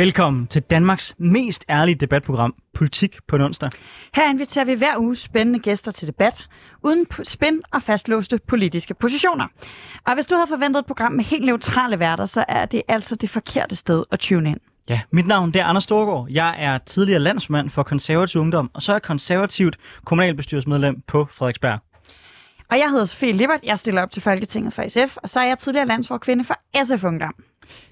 Velkommen til Danmarks mest ærlige debatprogram, Politik på en onsdag. Her inviterer vi hver uge spændende gæster til debat, uden spænd og fastlåste politiske positioner. Og hvis du havde forventet et program med helt neutrale værter, så er det altså det forkerte sted at tune ind. Ja, mit navn det er Anders Storgård. Jeg er tidligere landsmand for konservativ ungdom, og så er jeg konservativt kommunalbestyrelsesmedlem på Frederiksberg. Og jeg hedder Sofie Lippert, jeg stiller op til Folketinget for SF, og så er jeg tidligere landsforkvinde for SF Ungdom.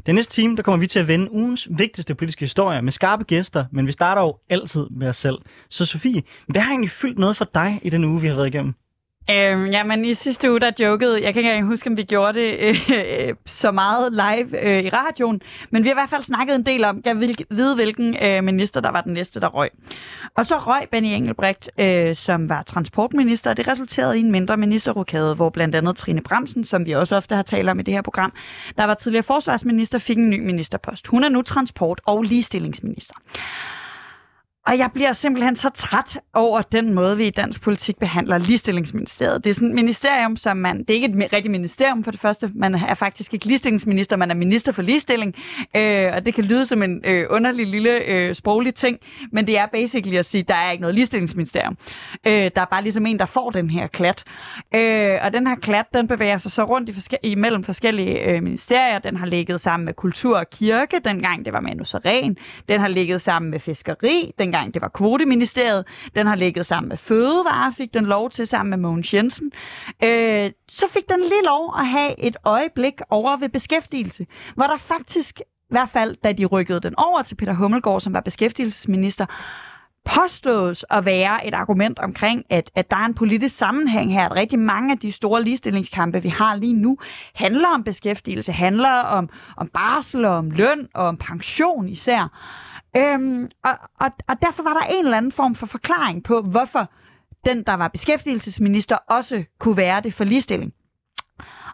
Den næste time, der kommer vi til at vende ugens vigtigste politiske historier med skarpe gæster, men vi starter jo altid med os selv. Så Sofie, hvad har egentlig fyldt noget for dig i den uge, vi har været igennem? Øhm, jamen i sidste uge, der jokede, jeg kan ikke engang huske, om vi gjorde det øh, øh, så meget live øh, i radioen, men vi har i hvert fald snakket en del om, jeg vil vide, hvilken øh, minister, der var den næste, der røg. Og så røg Benny Engelbrecht, øh, som var transportminister, og det resulterede i en mindre ministerrokade, hvor blandt andet Trine Bremsen, som vi også ofte har talt om i det her program, der var tidligere forsvarsminister, fik en ny ministerpost. Hun er nu transport- og ligestillingsminister. Og jeg bliver simpelthen så træt over den måde, vi i dansk politik behandler ligestillingsministeriet. Det er sådan et ministerium, som man... Det er ikke et rigtigt ministerium for det første. Man er faktisk ikke ligestillingsminister, man er minister for ligestilling. Øh, og det kan lyde som en øh, underlig lille øh, sproglig ting, men det er basically at sige, der er ikke noget ligestillingsministerium. Øh, der er bare ligesom en, der får den her klat. Øh, og den her klat, den bevæger sig så rundt i forske- imellem forskellige øh, ministerier. Den har ligget sammen med kultur og kirke, dengang det var Manu Saren. Den har ligget sammen med fiskeri, dengang dengang det var kvoteministeriet. Den har ligget sammen med Fødevare, fik den lov til sammen med Mogens Jensen. Øh, så fik den lige lov at have et øjeblik over ved beskæftigelse, hvor der faktisk, i hvert fald da de rykkede den over til Peter Hummelgaard, som var beskæftigelsesminister, påstås at være et argument omkring, at, at der er en politisk sammenhæng her, at rigtig mange af de store ligestillingskampe, vi har lige nu, handler om beskæftigelse, handler om, om barsel, og om løn og om pension især. Øhm, og, og, og derfor var der en eller anden form for forklaring på, hvorfor den, der var beskæftigelsesminister, også kunne være det for ligestilling.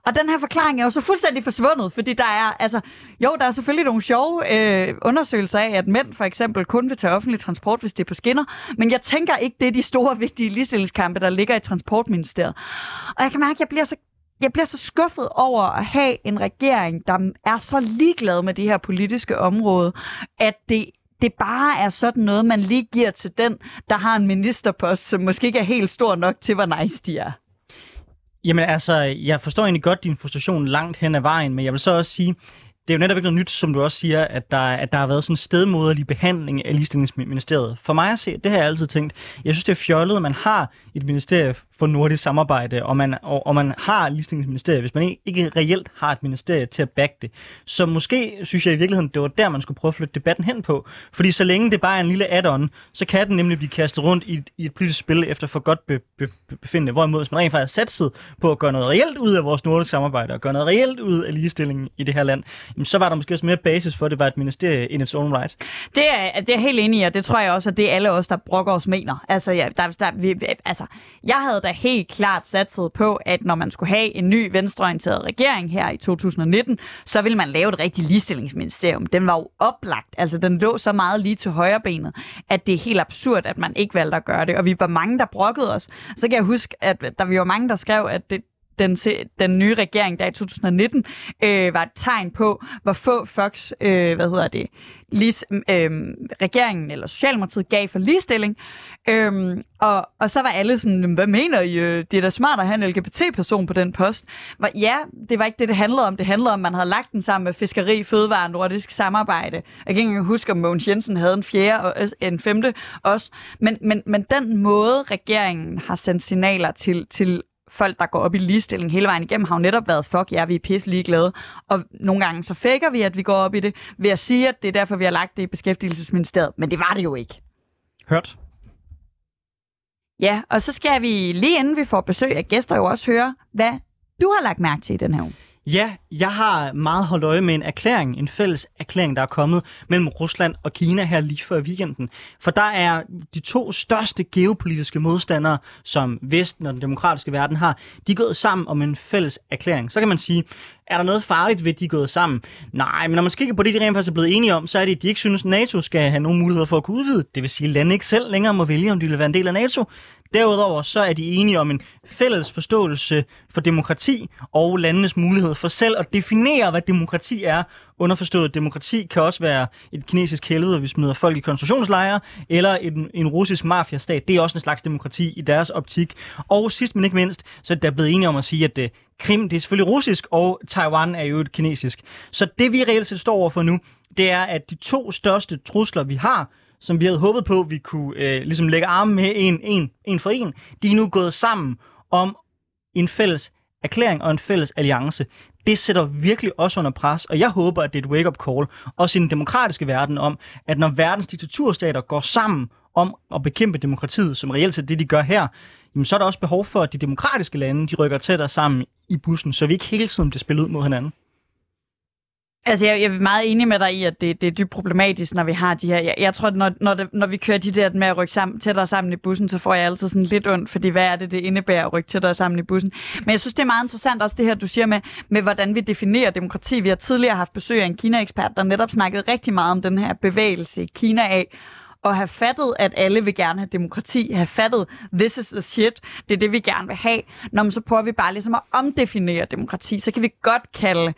Og den her forklaring er jo så fuldstændig forsvundet, fordi der er, altså, jo, der er selvfølgelig nogle sjove øh, undersøgelser af, at mænd for eksempel kun vil tage offentlig transport, hvis det er på skinner, men jeg tænker ikke, det er de store, vigtige ligestillingskampe, der ligger i Transportministeriet. Og jeg kan mærke, at jeg bliver så jeg bliver så skuffet over at have en regering, der er så ligeglad med det her politiske område, at det det bare er sådan noget, man lige giver til den, der har en ministerpost, som måske ikke er helt stor nok til, hvor nice de er. Jamen altså, jeg forstår egentlig godt din frustration langt hen ad vejen, men jeg vil så også sige, det er jo netop ikke noget nyt, som du også siger, at der, at der har været sådan en stedmoderlig behandling af ligestillingsministeriet. For mig at se, det har jeg altid tænkt, jeg synes, det er fjollet, at man har et ministerie for nordisk samarbejde, og man, og, og man har ligestillingsministeriet, hvis man ikke, reelt har et ministerie til at back det. Så måske synes jeg i virkeligheden, det var der, man skulle prøve at flytte debatten hen på. Fordi så længe det bare er en lille add-on, så kan den nemlig blive kastet rundt i, i et politisk spil efter for godt be, be, be, befindende. Hvorimod, hvis man rent faktisk har satset på at gøre noget reelt ud af vores nordiske samarbejde, og gøre noget reelt ud af ligestillingen i det her land, jamen, så var der måske også mere basis for, at det var et ministerie in its own right. Det er, det er helt enig i, og det tror jeg også, at det er alle os, der brokker os mener. Altså, ja, der, der, vi, altså, jeg havde da helt klart satset på, at når man skulle have en ny venstreorienteret regering her i 2019, så ville man lave et rigtigt ligestillingsministerium. Den var jo oplagt, altså den lå så meget lige til højre benet, at det er helt absurd, at man ikke valgte at gøre det. Og vi var mange, der brokkede os. Så kan jeg huske, at der var mange, der skrev, at det, den, den nye regering der i 2019 øh, var et tegn på, hvor få Fox, øh, hvad hedder det, lige, øh, regeringen eller Socialdemokratiet gav for ligestilling. Øh, og, og så var alle sådan, hvad mener I? Øh, det er da smart at have en LGBT-person på den post. Var, ja, det var ikke det, det handlede om. Det handlede om, at man havde lagt den sammen med fiskeri, fødevare og nordisk samarbejde. Jeg kan ikke huske, om Mogens Jensen havde en fjerde og øh, en femte også. Men, men, men den måde, regeringen har sendt signaler til, til folk, der går op i ligestilling hele vejen igennem, har jo netop været, fuck ja, vi er pisse ligeglade. Og nogle gange så fækker vi, at vi går op i det, ved at sige, at det er derfor, vi har lagt det i beskæftigelsesministeriet. Men det var det jo ikke. Hørt. Ja, og så skal vi lige inden vi får besøg af gæster jo også høre, hvad du har lagt mærke til i den her uge. Ja, jeg har meget holdt øje med en erklæring, en fælles erklæring, der er kommet mellem Rusland og Kina her lige før weekenden. For der er de to største geopolitiske modstandere, som Vesten og den demokratiske verden har, de er gået sammen om en fælles erklæring. Så kan man sige, er der noget farligt ved, at de er gået sammen? Nej, men når man kigger på det, de rent faktisk er blevet enige om, så er det, at de ikke synes, at NATO skal have nogen muligheder for at kunne udvide. Det vil sige, at landet ikke selv længere må vælge, om de vil være en del af NATO. Derudover så er de enige om en fælles forståelse for demokrati og landenes mulighed for selv at definere, hvad demokrati er. Underforstået demokrati kan også være et kinesisk helvede, vi smider folk i koncentrationslejre, eller en, en russisk mafiastat. Det er også en slags demokrati i deres optik. Og sidst men ikke mindst, så er der blevet enige om at sige, at uh, Krim det er selvfølgelig russisk, og Taiwan er jo et kinesisk. Så det vi reelt set står overfor nu, det er, at de to største trusler, vi har, som vi havde håbet på, vi kunne øh, ligesom lægge armen med en, en, en for en, de er nu gået sammen om en fælles erklæring og en fælles alliance. Det sætter virkelig også under pres, og jeg håber, at det er et wake-up call, også i den demokratiske verden, om, at når verdens diktaturstater går sammen om at bekæmpe demokratiet, som reelt set det, de gør her, jamen, så er der også behov for, at de demokratiske lande, de rykker tættere sammen i bussen, så vi ikke hele tiden bliver spillet ud mod hinanden. Altså, jeg, jeg er meget enig med dig i, at det, det er dybt problematisk, når vi har de her... Jeg, jeg tror, at når, når, det, når vi kører de der med at rykke sammen, tættere sammen i bussen, så får jeg altid sådan lidt ondt, fordi hvad er det, det indebærer at rykke tættere sammen i bussen? Men jeg synes, det er meget interessant også det her, du siger med, med hvordan vi definerer demokrati. Vi har tidligere haft besøg af en Kina-ekspert, der netop snakkede rigtig meget om den her bevægelse i Kina af, og have fattet, at alle vil gerne have demokrati, have fattet, this is the shit, det er det, vi gerne vil have. Når man så prøver vi bare ligesom at omdefinere demokrati, så kan vi godt kalde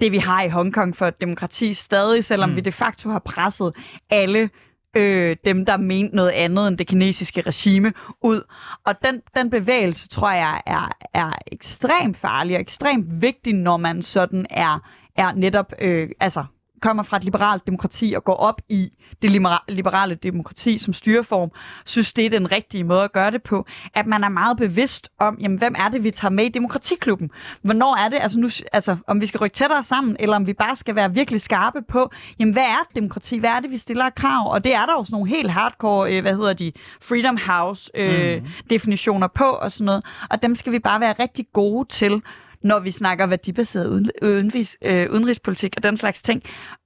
det, vi har i Hongkong for demokrati stadig, selvom mm. vi de facto har presset alle øh, dem, der mente noget andet end det kinesiske regime ud. Og den, den bevægelse, tror jeg, er, er ekstremt farlig og ekstremt vigtig, når man sådan er, er netop øh, altså, kommer fra et liberalt demokrati og går op i det liberale demokrati som styreform, synes det er den rigtige måde at gøre det på, at man er meget bevidst om, jamen, hvem er det, vi tager med i demokratiklubben? Hvornår er det, altså, nu, altså om vi skal rykke tættere sammen, eller om vi bare skal være virkelig skarpe på, jamen hvad er demokrati? Hvad er det, vi stiller af krav? Og det er der sådan nogle helt hardcore, øh, hvad hedder de, Freedom House øh, mm. definitioner på og sådan noget. Og dem skal vi bare være rigtig gode til når vi snakker værdibaseret øh, udenrigs, øh, udenrigspolitik og den slags ting,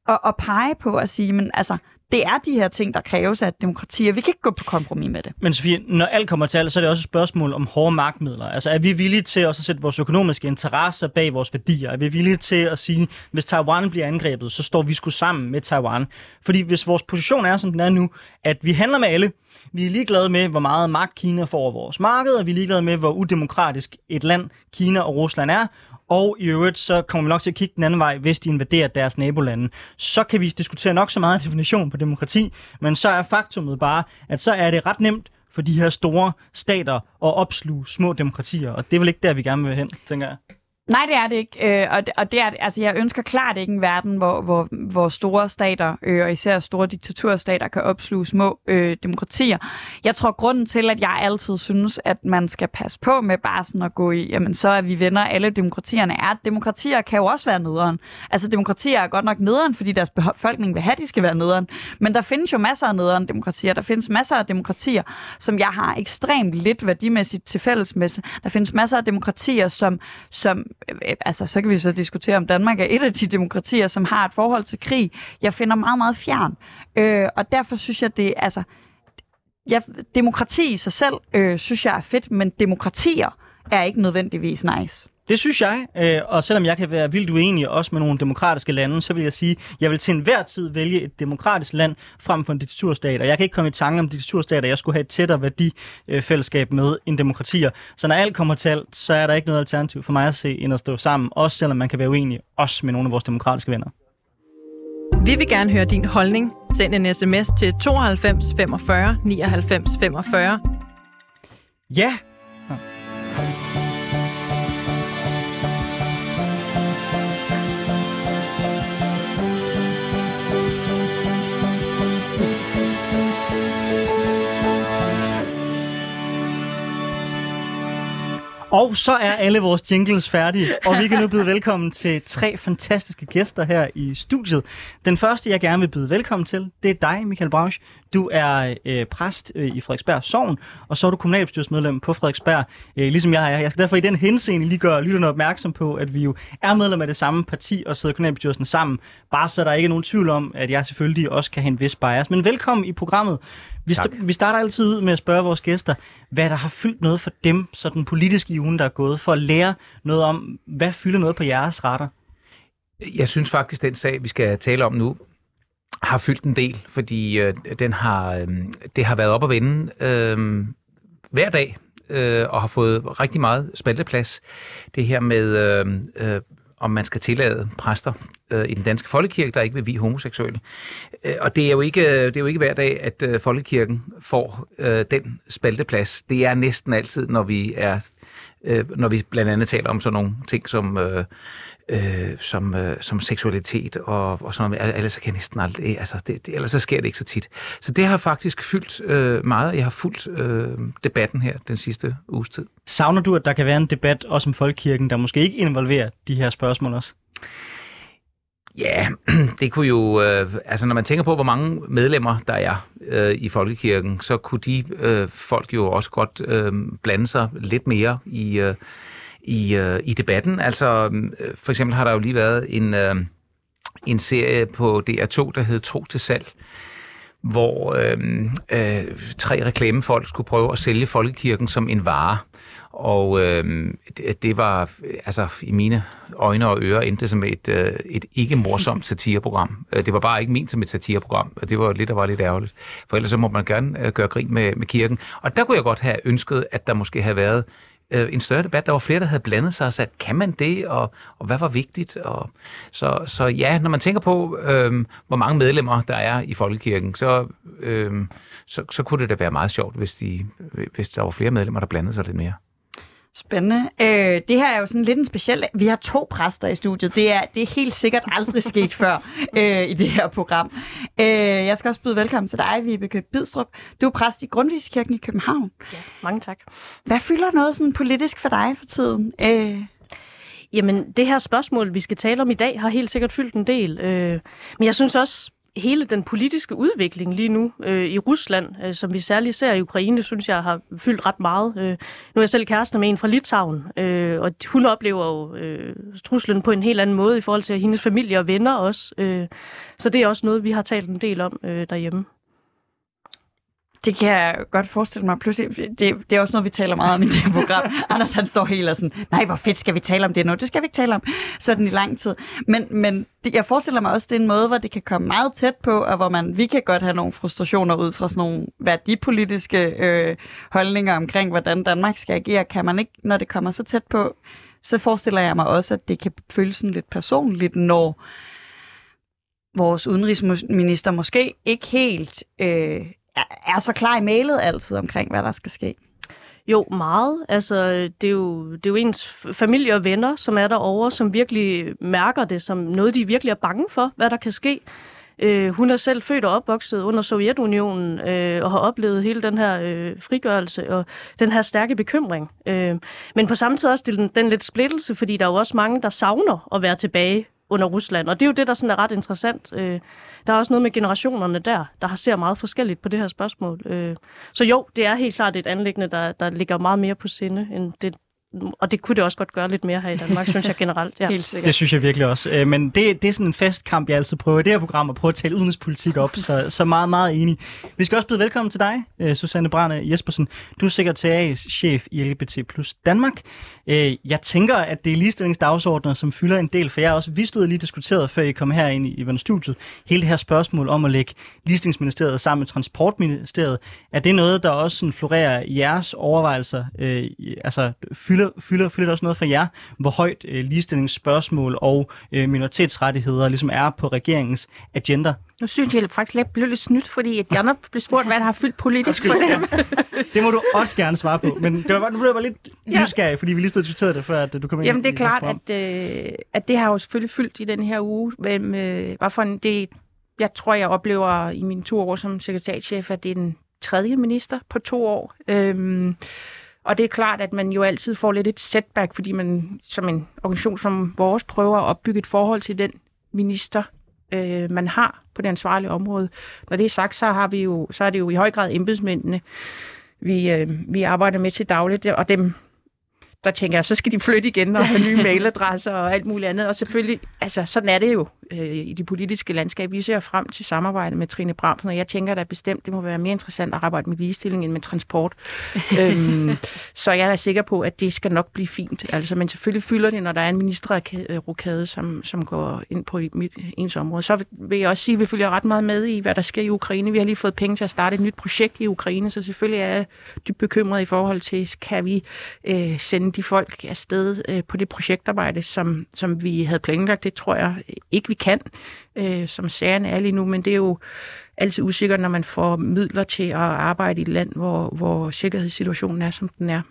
og, og pege på at sige, men altså, det er de her ting, der kræves af demokrati, og vi kan ikke gå på kompromis med det. Men Sofie, når alt kommer til alt, så er det også et spørgsmål om hårde magtmidler. Altså er vi villige til at sætte vores økonomiske interesser bag vores værdier? Er vi villige til at sige, hvis Taiwan bliver angrebet, så står vi sgu sammen med Taiwan? Fordi hvis vores position er, som den er nu, at vi handler med alle, vi er ligeglade med, hvor meget magt Kina får over vores marked, og vi er ligeglade med, hvor udemokratisk et land Kina og Rusland er, og i øvrigt, så kommer vi nok til at kigge den anden vej, hvis de invaderer deres nabolande. Så kan vi diskutere nok så meget definition på demokrati, men så er faktummet bare, at så er det ret nemt for de her store stater at opsluge små demokratier, og det er vel ikke der, vi gerne vil hen, tænker jeg. Nej, det er det ikke. Øh, og, det, og det er, altså, jeg ønsker klart ikke en verden, hvor, hvor, hvor store stater, øh, og især store diktaturstater, kan opsluge små øh, demokratier. Jeg tror, grunden til, at jeg altid synes, at man skal passe på med bare sådan at gå i, jamen så er vi venner alle demokratierne, er, at demokratier kan jo også være nederen. Altså, demokratier er godt nok nederen, fordi deres befolkning vil have, at de skal være nederen. Men der findes jo masser af nederen demokratier. Der findes masser af demokratier, som jeg har ekstremt lidt værdimæssigt til fælles med. Der findes masser af demokratier, som, som Øh, altså så kan vi så diskutere, om Danmark er et af de demokratier, som har et forhold til krig, jeg finder meget, meget fjern. Øh, og derfor synes jeg, det altså, ja, demokrati i sig selv, øh, synes jeg er fedt, men demokratier er ikke nødvendigvis nice. Det synes jeg, øh, og selvom jeg kan være vildt uenig også med nogle demokratiske lande, så vil jeg sige, jeg vil til enhver tid vælge et demokratisk land frem for en diktaturstat, og jeg kan ikke komme i tanke om diktaturstater, jeg skulle have et tættere værdifællesskab med end demokratier. Så når alt kommer til alt, så er der ikke noget alternativ for mig at se, end at stå sammen, også selvom man kan være uenig, også med nogle af vores demokratiske venner. Vi vil gerne høre din holdning. Send en sms til 92 45 99 45. Ja, Og så er alle vores jingles færdige, og vi kan nu byde velkommen til tre fantastiske gæster her i studiet. Den første, jeg gerne vil byde velkommen til, det er dig, Michael Brausch. Du er øh, præst øh, i Frederiksberg Sogn, og så er du kommunalbestyrelsesmedlem på Frederiksberg, øh, ligesom jeg er. Jeg skal derfor i den henseende lige gøre lytterne opmærksom på, at vi jo er medlem af det samme parti og sidder i kommunalbestyrelsen sammen. Bare så der ikke er nogen tvivl om, at jeg selvfølgelig også kan have en vis bias. Men velkommen i programmet. Vi, st- vi starter altid ud med at spørge vores gæster, hvad der har fyldt noget for dem, så den politiske ugen, der er gået, for at lære noget om, hvad fylder noget på jeres retter. Jeg synes faktisk, den sag, vi skal tale om nu, har fyldt en del, fordi øh, den har, øh, det har været op at vende øh, hver dag, øh, og har fået rigtig meget spalteplads. Det her med, øh, øh, om man skal tillade præster øh, i den danske folkekirke, der ikke vil vi homoseksuelle. Øh, og det er, jo ikke, øh, det er jo ikke hver dag, at øh, folkekirken får øh, den spalteplads. Det er næsten altid, når vi er øh, når vi blandt andet taler om sådan nogle ting som, øh, øh, som, øh, som seksualitet og, og sådan noget. Ellers så kan jeg næsten aldrig, altså det, det, ellers så sker det ikke så tit. Så det har faktisk fyldt øh, meget. Jeg har fulgt øh, debatten her den sidste uges tid. Savner du, at der kan være en debat også om folkekirken, der måske ikke involverer de her spørgsmål også? Ja, det kunne jo, øh, altså når man tænker på, hvor mange medlemmer der er øh, i folkekirken, så kunne de øh, folk jo også godt øh, blande sig lidt mere i, øh, i, øh, i debatten. Altså mm, øh, for eksempel har der jo lige været en, øh, en serie på DR2, der hed Tro til salg, hvor øh, øh, tre reklamefolk skulle prøve at sælge folkekirken som en vare. Og øh, det, det var, altså i mine øjne og ører, endte som et, øh, et ikke morsomt satireprogram. Øh, det var bare ikke ment som et satireprogram, og det var lidt, der var lidt ærgerligt. For ellers så må man gerne øh, gøre grin med, med kirken. Og der kunne jeg godt have ønsket, at der måske havde været øh, en større debat. Der var flere, der havde blandet sig og sagt, kan man det, og, og hvad var vigtigt? Og, så, så ja, når man tænker på, øh, hvor mange medlemmer der er i folkekirken, så, øh, så, så kunne det da være meget sjovt, hvis, de, hvis der var flere medlemmer, der blandede sig lidt mere. Spændende. Øh, det her er jo sådan lidt en speciel... Vi har to præster i studiet. Det er, det er helt sikkert aldrig sket før øh, i det her program. Øh, jeg skal også byde velkommen til dig, Vibeke Bidstrup. Du er præst i Grundtvigskirken i København. Ja, mange tak. Hvad fylder noget sådan politisk for dig for tiden? Øh, Jamen, det her spørgsmål, vi skal tale om i dag, har helt sikkert fyldt en del. Øh, men jeg synes også, hele den politiske udvikling lige nu øh, i Rusland, øh, som vi særligt ser i Ukraine, synes jeg har fyldt ret meget. Øh, nu er jeg selv kæreste med en fra Litauen, øh, og hun oplever jo øh, truslen på en helt anden måde i forhold til hendes familie og venner også. Øh, så det er også noget, vi har talt en del om øh, derhjemme det kan jeg godt forestille mig. Pludselig, det, det er også noget, vi taler meget om i det program. Anders han står helt og sådan, nej, hvor fedt skal vi tale om det nu? Det skal vi ikke tale om sådan i lang tid. Men, men det, jeg forestiller mig også, det er en måde, hvor det kan komme meget tæt på, og hvor man, vi kan godt have nogle frustrationer ud fra sådan nogle værdipolitiske øh, holdninger omkring, hvordan Danmark skal agere. Kan man ikke, når det kommer så tæt på, så forestiller jeg mig også, at det kan føles sådan lidt personligt, når vores udenrigsminister måske ikke helt øh, er, så klar i mailet altid omkring, hvad der skal ske. Jo, meget. Altså, det er jo, det er jo ens familie og venner, som er derovre, som virkelig mærker det som noget, de virkelig er bange for, hvad der kan ske. Øh, hun er selv født og opvokset under Sovjetunionen øh, og har oplevet hele den her øh, frigørelse og den her stærke bekymring. Øh, men på samme tid også den, den lidt splittelse, fordi der er jo også mange, der savner at være tilbage under Rusland. Og det er jo det, der sådan er ret interessant. Øh, der er også noget med generationerne der, der har ser meget forskelligt på det her spørgsmål. Øh, så jo, det er helt klart et anlæggende, der, der ligger meget mere på sinde, end det, og det kunne det også godt gøre lidt mere her i Danmark, synes jeg generelt. Ja. Helt sikkert. Det synes jeg virkelig også. Øh, Men det, det er sådan en fast kamp, jeg altid prøver i det her program at prøve at tale udenrigspolitik op, så, så meget, meget enig. Vi skal også byde velkommen til dig, øh, Susanne Brande Jespersen. Du er sekretariatschef i LGBT plus Danmark. Øh, Jeg tænker, at det er ligestillingsdagsordner, som fylder en del for jer også. Vi stod lige diskuteret, før I kom herind i Ivans studiet, hele det her spørgsmål om at lægge ligestillingsministeriet sammen med transportministeriet. Er det noget, der også sådan florerer i jeres overvejelser? I- Altså, fylder, fylder, fylder det også noget for jer, hvor højt øh, ligestillingsspørgsmål og øh, minoritetsrettigheder ligesom er på regeringens agenda? Nu synes jeg faktisk, jeg blev lidt snydt, fordi at de andre blev spurgt, hvad der har fyldt politisk for dem. Det må du også gerne svare på, men det var, nu blev jeg bare lidt Ja. nysgerrig, fordi vi lige stod og diskuterede det, før at du kom ind Jamen det er klart, at, øh, at det har jo selvfølgelig fyldt i den her uge. Men, øh, hvad for en, det, jeg tror, jeg oplever i mine to år som sekretariatschef, at det er den tredje minister på to år. Øhm, og det er klart, at man jo altid får lidt et setback, fordi man som en organisation som vores prøver at opbygge et forhold til den minister, øh, man har på det ansvarlige område. Når det er sagt, så, har vi jo, så er det jo i høj grad embedsmændene, vi, øh, vi arbejder med til dagligt, og dem, der tænker jeg, så skal de flytte igen og have nye mailadresser og alt muligt andet. Og selvfølgelig, altså sådan er det jo øh, i det politiske landskab. Vi ser frem til samarbejde med Trine Bramsen, og jeg tænker da bestemt, det må være mere interessant at arbejde med ligestilling end med transport. øhm, så jeg er sikker på, at det skal nok blive fint. Altså, men selvfølgelig fylder det, når der er en ministerrokade, som, som går ind på mit, ens område. Så vil jeg også sige, at vi følger ret meget med i, hvad der sker i Ukraine. Vi har lige fået penge til at starte et nyt projekt i Ukraine, så selvfølgelig er jeg dybt bekymret i forhold til, kan vi øh, sende de folk afsted øh, på det projektarbejde, som, som vi havde planlagt. Det tror jeg ikke, vi kan, øh, som sagerne er lige nu, men det er jo altid usikkert, når man får midler til at arbejde i et land, hvor, hvor sikkerhedssituationen er, som den er.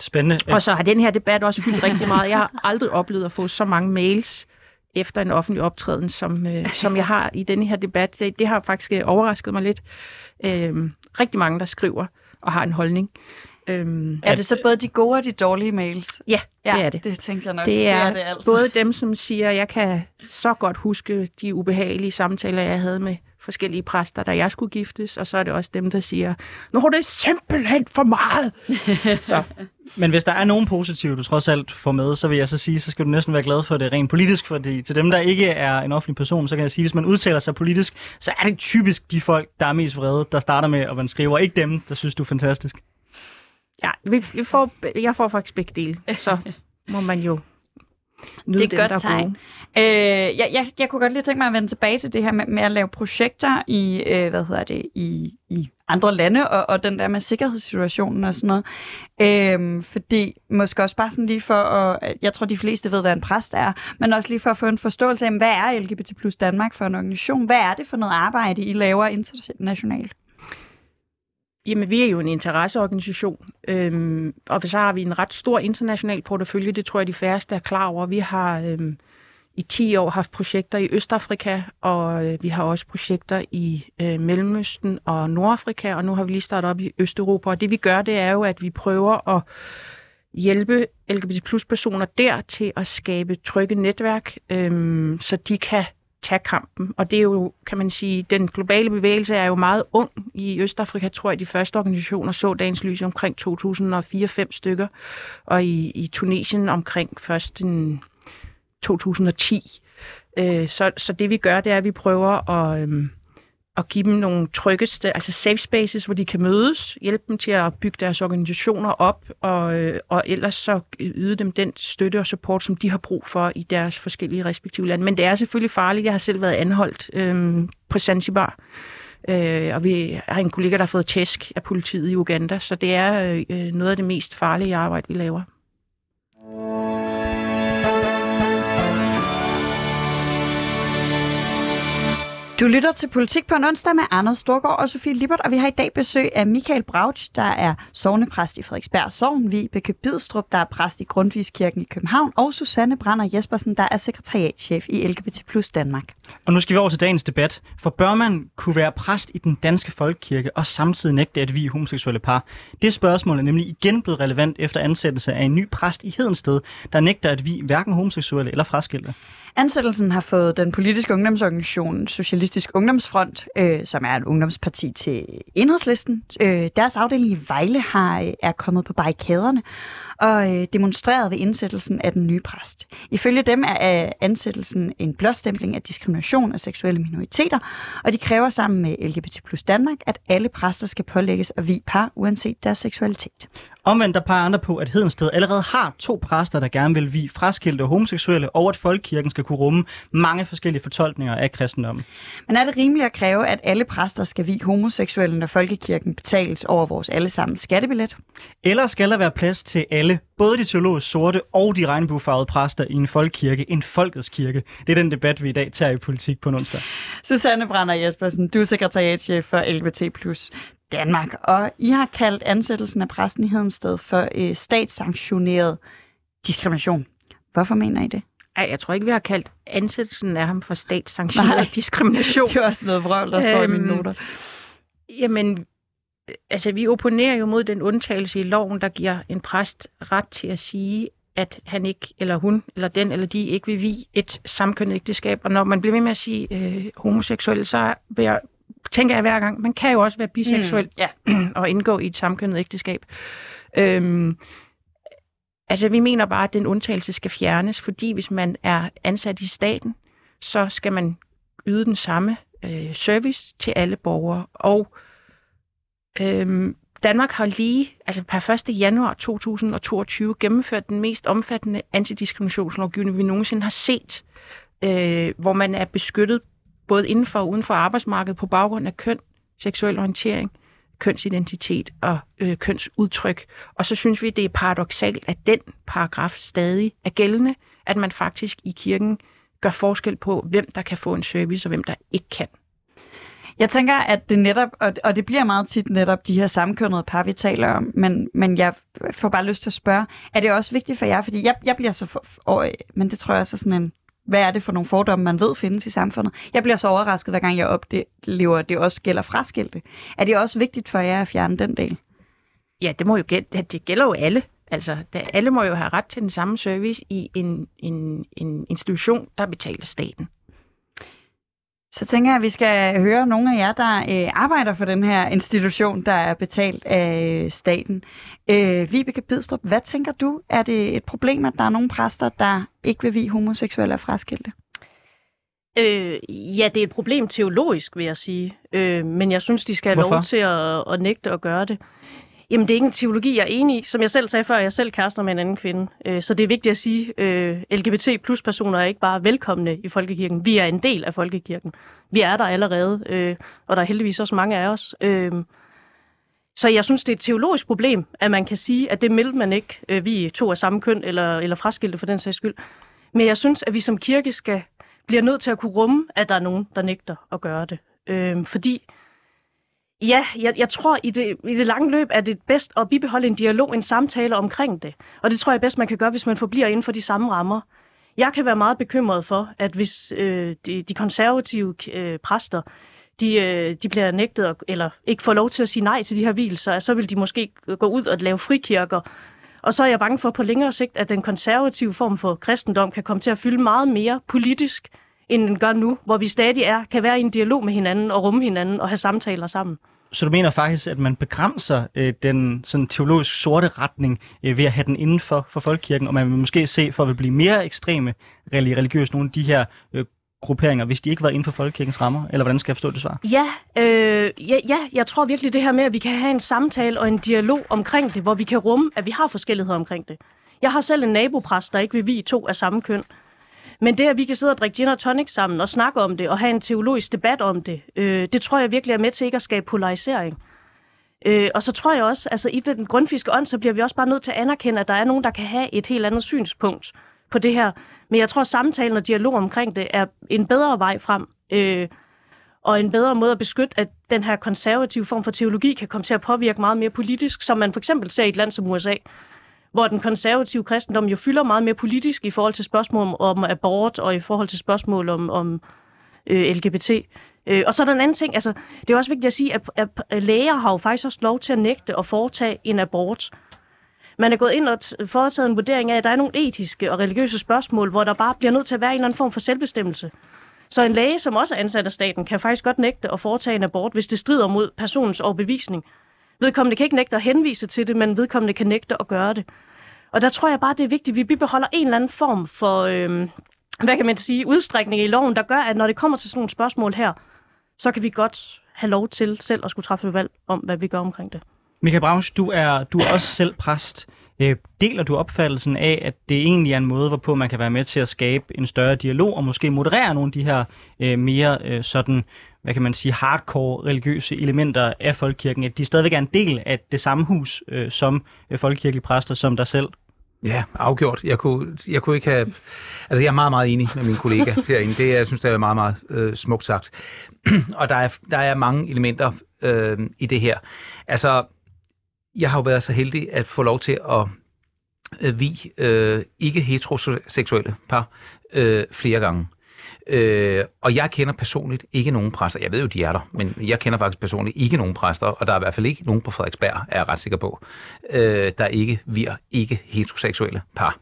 Spændende. Og så har den her debat også fyldt rigtig meget. Jeg har aldrig oplevet at få så mange mails efter en offentlig optræden, som, øh, som jeg har i denne her debat. Det, det har faktisk øh, overrasket mig lidt. Øh, rigtig mange, der skriver og har en holdning. Øhm, er det så både de gode og de dårlige mails? Ja, ja det er det. Det tænkte jeg nok. Det er, det er det altså. både dem, som siger, jeg kan så godt huske de ubehagelige samtaler, jeg havde med forskellige præster, da jeg skulle giftes, og så er det også dem, der siger, nu er det simpelthen for meget. så. Men hvis der er nogen positive, du trods alt får med, så vil jeg så sige, så skal du næsten være glad for det rent politisk, fordi til dem, der ikke er en offentlig person, så kan jeg sige, hvis man udtaler sig politisk, så er det typisk de folk, der er mest vrede, der starter med, at man skriver, ikke dem, der synes, du er fantastisk. Ja, vi får, jeg får faktisk begge dele, så må man jo nyde det er dem, godt tegn. Øh, jeg, jeg, jeg kunne godt lige tænke mig at vende tilbage til det her med, med at lave projekter i, øh, hvad hedder det, i, i andre lande, og, og den der med sikkerhedssituationen og sådan noget. Øh, fordi måske også bare sådan lige for at, jeg tror de fleste ved, hvad en præst er, men også lige for at få en forståelse af, hvad er LGBT plus Danmark for en organisation? Hvad er det for noget arbejde, I laver internationalt? Jamen, vi er jo en interesseorganisation, øhm, og så har vi en ret stor international portefølje. Det tror jeg, de færreste er klar over. Vi har øhm, i 10 år haft projekter i Østafrika, og øh, vi har også projekter i øh, Mellemøsten og Nordafrika, og nu har vi lige startet op i Østeuropa. Og det vi gør, det er jo, at vi prøver at hjælpe LGBT plus personer der til at skabe trygge netværk, øhm, så de kan tage kampen. Og det er jo, kan man sige, den globale bevægelse er jo meget ung. I Østafrika tror jeg, de første organisationer så dagens lys omkring 2004-5 stykker, og i, i Tunesien omkring først en 2010. Øh, så, så det vi gør, det er, at vi prøver at... Øh, at give dem nogle tryggeste, altså safe spaces, hvor de kan mødes, hjælpe dem til at bygge deres organisationer op, og, øh, og ellers så yde dem den støtte og support, som de har brug for i deres forskellige respektive lande. Men det er selvfølgelig farligt. Jeg har selv været anholdt øhm, på Zanzibar, øh, og vi har en kollega, der har fået tæsk af politiet i Uganda, så det er øh, øh noget af det mest farlige arbejde, vi laver. Du lytter til Politik på en onsdag med Anders Storgård og Sofie Libert, og vi har i dag besøg af Michael Brauch, der er sovnepræst i Frederiksberg Sogn, Vibeke Bidstrup, der er præst i Grundtvigskirken i København, og Susanne Brander Jespersen, der er sekretariatchef i LGBT Plus Danmark. Og nu skal vi over til dagens debat, for bør man kunne være præst i den danske folkekirke og samtidig nægte at vi homoseksuelle par? Det spørgsmål er nemlig igen blevet relevant efter ansættelse af en ny præst i Hedensted, der nægter at vi hverken homoseksuelle eller fraskilte. Ansættelsen har fået den politiske ungdomsorganisation Socialistisk Ungdomsfront, øh, som er et ungdomsparti til Enhedslisten. Øh, deres afdeling i Vejle har, øh, er kommet på barrikaderne og øh, demonstreret ved indsættelsen af den nye præst. Ifølge dem er ansættelsen en blåstempling af diskrimination af seksuelle minoriteter, og de kræver sammen med LGBT plus Danmark, at alle præster skal pålægges at vi par, uanset deres seksualitet. Omvendt der peger andre på, at Hedensted allerede har to præster, der gerne vil vi fraskilte homoseksuelle, og at folkekirken skal kunne rumme mange forskellige fortolkninger af kristendommen. Men er det rimeligt at kræve, at alle præster skal vi homoseksuelle, når folkekirken betales over vores allesammen skattebillet? Eller skal der være plads til alle, både de teologisk sorte og de regnbuefarvede præster i en folkekirke, en folkets kirke? Det er den debat, vi i dag tager i politik på onsdag. Susanne Brander Jespersen, du er sekretariatchef for LGBT+. Danmark, og I har kaldt ansættelsen af præsten i Hedensted for øh, statssanktioneret diskrimination. Hvorfor mener I det? Ej, jeg tror ikke, vi har kaldt ansættelsen af ham for statssanktioneret Nej, diskrimination. det er også noget vrøvl, der står øhm, i mine øhm, noter. Jamen, altså vi opponerer jo mod den undtagelse i loven, der giver en præst ret til at sige, at han ikke, eller hun, eller den, eller de ikke vil vi et samkønnet ægteskab. Og når man bliver ved med at sige øh, homoseksuel, så vil jeg tænker jeg hver gang, man kan jo også være biseksuel mm, ja. og indgå i et samkønnet ægteskab. Øhm, Altså, vi mener bare, at den undtagelse skal fjernes, fordi hvis man er ansat i staten, så skal man yde den samme øh, service til alle borgere. Og Øhm, Danmark har lige, altså per 1. januar 2022, gennemført den mest omfattende antidiskriminationslovgivning, vi nogensinde har set, øh, hvor man er beskyttet både inden for og uden for arbejdsmarkedet på baggrund af køn, seksuel orientering, kønsidentitet og øh, kønsudtryk. Og så synes vi, det er paradoxalt, at den paragraf stadig er gældende, at man faktisk i kirken gør forskel på, hvem der kan få en service og hvem der ikke kan. Jeg tænker, at det netop, og, og det bliver meget tit netop de her samkønnede par, vi taler om, men, men jeg får bare lyst til at spørge, er det også vigtigt for jer? Fordi jeg, jeg bliver så, for, og, øh, men det tror jeg også er sådan en, hvad er det for nogle fordomme, man ved findes i samfundet? Jeg bliver så overrasket, hver gang jeg oplever, at det også gælder fraskilte. Er det også vigtigt for jer at fjerne den del? Ja, det må jo gælde, det gælder jo alle. Altså, alle må jo have ret til den samme service i en, en, en institution, der betaler staten. Så tænker jeg, at vi skal høre nogle af jer, der øh, arbejder for den her institution, der er betalt af øh, staten. Øh, Vibeke Bidstrup, hvad tænker du? Er det et problem, at der er nogle præster, der ikke vil vi homoseksuelle og fraskilte? Øh, ja, det er et problem teologisk, vil jeg sige. Øh, men jeg synes, de skal have Hvorfor? lov til at, at nægte at gøre det. Jamen, det er ikke en teologi, jeg er enig i. Som jeg selv sagde før, jeg selv kærester med en anden kvinde. Øh, så det er vigtigt at sige, øh, LGBT plus personer er ikke bare velkomne i folkekirken. Vi er en del af folkekirken. Vi er der allerede, øh, og der er heldigvis også mange af os. Øh, så jeg synes, det er et teologisk problem, at man kan sige, at det vil man ikke, øh, vi to af samme køn, eller, eller fraskilte for den sags skyld. Men jeg synes, at vi som kirke skal bliver nødt til at kunne rumme, at der er nogen, der nægter at gøre det. Øh, fordi Ja, jeg, jeg tror, i det, i det lange løb er det bedst at bibeholde en dialog, en samtale omkring det. Og det tror jeg bedst, man kan gøre, hvis man forbliver inden for de samme rammer. Jeg kan være meget bekymret for, at hvis øh, de, de konservative øh, præster, de, øh, de bliver nægtet, at, eller ikke får lov til at sige nej til de her hvilser, så vil de måske gå ud og lave frikirker. Og så er jeg bange for på længere sigt, at den konservative form for kristendom kan komme til at fylde meget mere politisk, end den gør nu, hvor vi stadig er, kan være i en dialog med hinanden og rumme hinanden og have samtaler sammen. Så du mener faktisk, at man begrænser øh, den sådan teologisk sorte retning øh, ved at have den inden for, for folkekirken, og man vil måske se, for at blive mere ekstreme relig- religiøse, nogle af de her øh, grupperinger, hvis de ikke var inden for folkekirkens rammer? Eller hvordan skal jeg forstå det svar? Ja, øh, ja, ja, jeg tror virkelig det her med, at vi kan have en samtale og en dialog omkring det, hvor vi kan rumme, at vi har forskelligheder omkring det. Jeg har selv en nabopræst, der ikke vil vi to af samme køn. Men det, at vi kan sidde og drikke gin og tonic sammen og snakke om det og have en teologisk debat om det, øh, det tror jeg virkelig er med til ikke at skabe polarisering. Øh, og så tror jeg også, altså i den grundfiske ånd, så bliver vi også bare nødt til at anerkende, at der er nogen, der kan have et helt andet synspunkt på det her. Men jeg tror, at samtalen og dialog omkring det er en bedre vej frem. Øh, og en bedre måde at beskytte, at den her konservative form for teologi kan komme til at påvirke meget mere politisk, som man for eksempel ser i et land som USA, hvor den konservative kristendom jo fylder meget mere politisk i forhold til spørgsmål om, abort og i forhold til spørgsmål om, om øh, LGBT. Øh, og så er der en anden ting, altså det er også vigtigt at sige, at, at, at læger har jo faktisk også lov til at nægte at foretage en abort. Man er gået ind og foretaget en vurdering af, at der er nogle etiske og religiøse spørgsmål, hvor der bare bliver nødt til at være en eller anden form for selvbestemmelse. Så en læge, som også er ansat af staten, kan faktisk godt nægte at foretage en abort, hvis det strider mod personens overbevisning. Vedkommende kan ikke nægte at henvise til det, men vedkommende kan nægte at gøre det. Og der tror jeg bare, det er vigtigt, at vi bibeholder en eller anden form for, øh, hvad kan man sige, udstrækning i loven, der gør, at når det kommer til sådan nogle spørgsmål her, så kan vi godt have lov til selv at skulle træffe valg om, hvad vi gør omkring det. Michael Braunsch, du er, du er også selv præst. Øh, deler du opfattelsen af, at det egentlig er en måde, hvorpå man kan være med til at skabe en større dialog, og måske moderere nogle af de her øh, mere øh, sådan, hvad kan man sige, hardcore religiøse elementer af folkekirken, at de stadigvæk er en del af det samme hus øh, som øh, folkekirkelige præster, som dig selv? Ja, afgjort. Jeg kunne, jeg kunne ikke have... Altså, jeg er meget, meget enig med min kollega herinde. Det, jeg synes, det er meget, meget øh, smukt sagt. og der er, der er mange elementer øh, i det her. Altså, jeg har jo været så heldig at få lov til at øh, vi øh, ikke heteroseksuelle par øh, flere gange. Øh, og jeg kender personligt ikke nogen præster. Jeg ved jo, de er der, men jeg kender faktisk personligt ikke nogen præster, og der er i hvert fald ikke nogen på Frederiksberg, er jeg ret sikker på, øh, der ikke vir ikke heteroseksuelle par.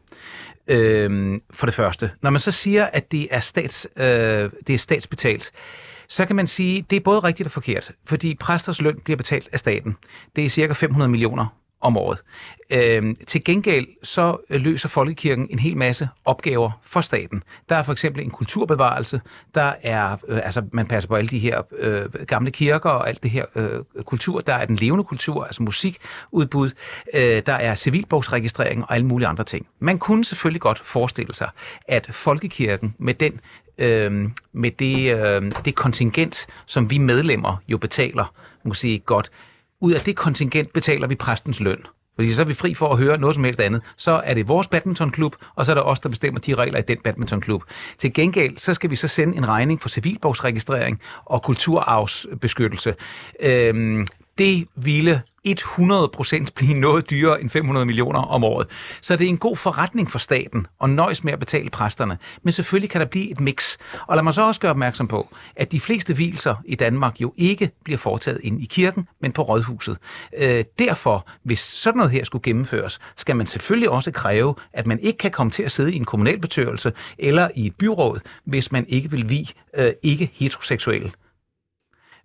Øh, for det første. Når man så siger, at det er, stats, øh, det er statsbetalt, så kan man sige, det er både rigtigt og forkert, fordi præsters løn bliver betalt af staten. Det er cirka 500 millioner om året. Øh, til gengæld så øh, løser folkekirken en hel masse opgaver for staten. Der er for eksempel en kulturbevarelse, der er, øh, altså man passer på alle de her øh, gamle kirker og alt det her øh, kultur. Der er den levende kultur, altså musikudbud. Øh, der er civilbogsregistrering og alle mulige andre ting. Man kunne selvfølgelig godt forestille sig, at folkekirken med den øh, med det, øh, det kontingent, som vi medlemmer jo betaler, man kan sige godt, ud af det kontingent betaler vi præstens løn. Fordi så er vi fri for at høre noget som helst andet. Så er det vores badmintonklub, og så er der os, der bestemmer de regler i den badmintonklub. Til gengæld, så skal vi så sende en regning for civilbogsregistrering og kulturarvsbeskyttelse. Øhm, det ville 100% blive noget dyrere end 500 millioner om året. Så det er en god forretning for staten at nøjes med at betale præsterne. Men selvfølgelig kan der blive et mix. Og lad mig så også gøre opmærksom på, at de fleste hvilser i Danmark jo ikke bliver foretaget ind i kirken, men på rådhuset. Øh, derfor, hvis sådan noget her skulle gennemføres, skal man selvfølgelig også kræve, at man ikke kan komme til at sidde i en kommunalbetørelse eller i et byråd, hvis man ikke vil vi øh, ikke heteroseksuelle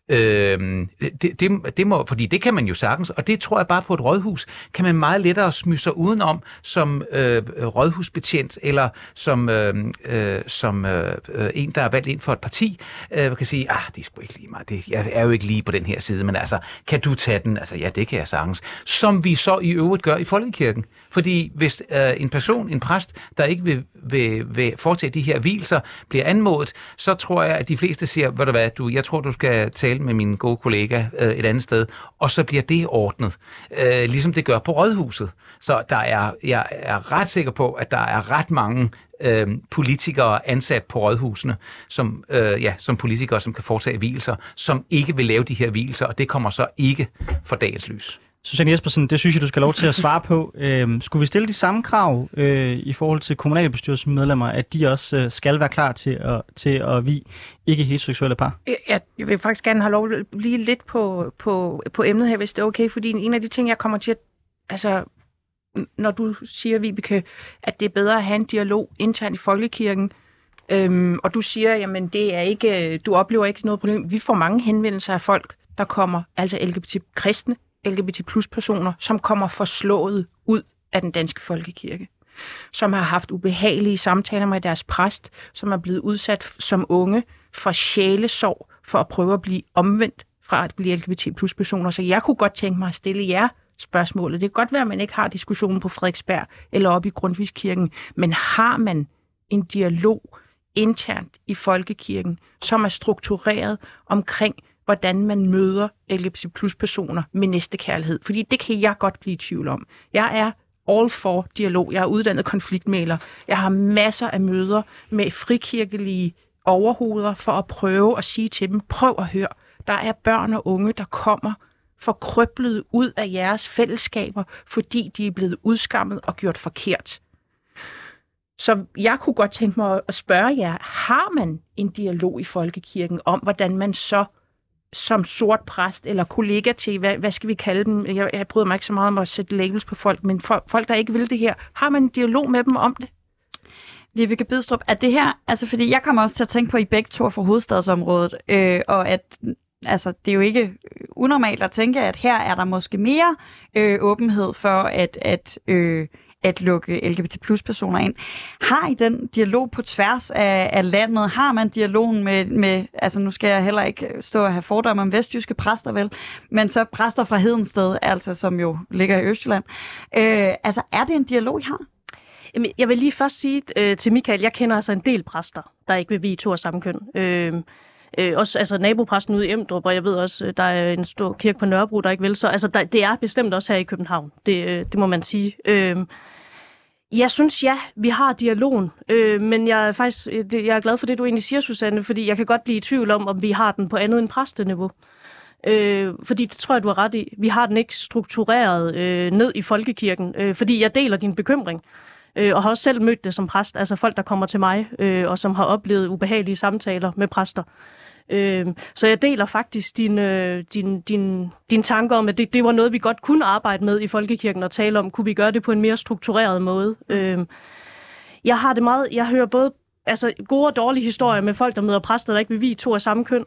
Øh, det, det, det må, fordi det kan man jo sagtens, og det tror jeg bare på et rådhus, kan man meget lettere smyge sig udenom som øh, rådhusbetjent, eller som, øh, øh, som øh, øh en, der er valgt ind for et parti, øh, kan sige, ah, det er sgu ikke lige mig, det, jeg er jo ikke lige på den her side, men altså, kan du tage den? Altså, ja, det kan jeg sagtens. Som vi så i øvrigt gør i Folkekirken. Fordi hvis øh, en person, en præst, der ikke vil, vil, vil foretage de her hvilser, bliver anmodet, så tror jeg, at de fleste siger, ved du hvad, du, jeg tror, du skal tale med min gode kollega øh, et andet sted, og så bliver det ordnet, øh, ligesom det gør på Rådhuset. Så der er, jeg er ret sikker på, at der er ret mange øh, politikere ansat på rådhusene, som, øh, ja, som politikere, som kan foretage hvilser, som ikke vil lave de her hvilser, og det kommer så ikke for dagens lys. Susanne Jespersen, det synes jeg, du skal lov til at svare på. Øhm, skulle vi stille de samme krav øh, i forhold til kommunalbestyrelsesmedlemmer, at de også øh, skal være klar til at, til at vi ikke heteroseksuelle par? Jeg, jeg vil faktisk gerne have lov at blive lidt på, på, på emnet her, hvis det er okay, fordi en af de ting, jeg kommer til at... Altså, når du siger, Vibeke, at det er bedre at have en dialog internt i folkekirken, øhm, og du siger, jamen det er ikke, øh, du oplever ikke noget problem. Vi får mange henvendelser af folk, der kommer, altså LGBT-kristne, LGBT plus personer, som kommer forslået ud af den danske folkekirke som har haft ubehagelige samtaler med deres præst, som er blevet udsat som unge for sjælesorg for at prøve at blive omvendt fra at blive LGBT plus personer. Så jeg kunne godt tænke mig at stille jer spørgsmålet. Det kan godt være, at man ikke har diskussionen på Frederiksberg eller oppe i Grundtvigskirken, men har man en dialog internt i folkekirken, som er struktureret omkring hvordan man møder LGBT plus personer med næste kærlighed. Fordi det kan jeg godt blive i tvivl om. Jeg er all for dialog. Jeg er uddannet konfliktmaler. Jeg har masser af møder med frikirkelige overhoveder for at prøve at sige til dem, prøv at høre, der er børn og unge, der kommer forkrøblet ud af jeres fællesskaber, fordi de er blevet udskammet og gjort forkert. Så jeg kunne godt tænke mig at spørge jer, har man en dialog i folkekirken om, hvordan man så som sort præst eller kollega til, hvad, hvad skal vi kalde dem? Jeg, jeg bryder mig ikke så meget om at sætte labels på folk, men for, folk, der ikke vil det her, har man en dialog med dem om det? Vibeke Bidstrup, er det her, altså fordi jeg kommer også til at tænke på, at I begge to fra hovedstadsområdet, øh, og at altså, det er jo ikke unormalt at tænke, at her er der måske mere øh, åbenhed for, at, at øh, at lukke LGBT plus personer ind. Har I den dialog på tværs af, af landet? Har man dialogen med, med, altså nu skal jeg heller ikke stå og have fordomme om vestjyske præster, vel, men så præster fra Hedensted, altså som jo ligger i Østjylland. Øh, altså er det en dialog, I har? Jamen, jeg vil lige først sige øh, til Michael, jeg kender altså en del præster, der ikke vil vi to af samme køn. Øh, øh, også altså, nabopræsten ude i Emdrup, og jeg ved også, øh, der er en stor kirke på Nørrebro, der ikke vil. Så altså, der, det er bestemt også her i København. Det, øh, det må man sige. Øh, jeg synes, ja, vi har dialogen, øh, men jeg er faktisk øh, det, jeg er glad for det, du egentlig siger, Susanne, fordi jeg kan godt blive i tvivl om, om vi har den på andet end præsteniveau. Øh, fordi det tror jeg, du har ret i. Vi har den ikke struktureret øh, ned i folkekirken, øh, fordi jeg deler din bekymring. Øh, og har også selv mødt det som præst, altså folk, der kommer til mig, øh, og som har oplevet ubehagelige samtaler med præster. Øh, så jeg deler faktisk din, øh, din, din, din tanker om, at det, det var noget, vi godt kunne arbejde med i Folkekirken og tale om. Kunne vi gøre det på en mere struktureret måde? Øh, jeg har det meget, jeg hører både altså, gode og dårlige historier med folk, der møder præster, der ikke vil vi to af samme køn.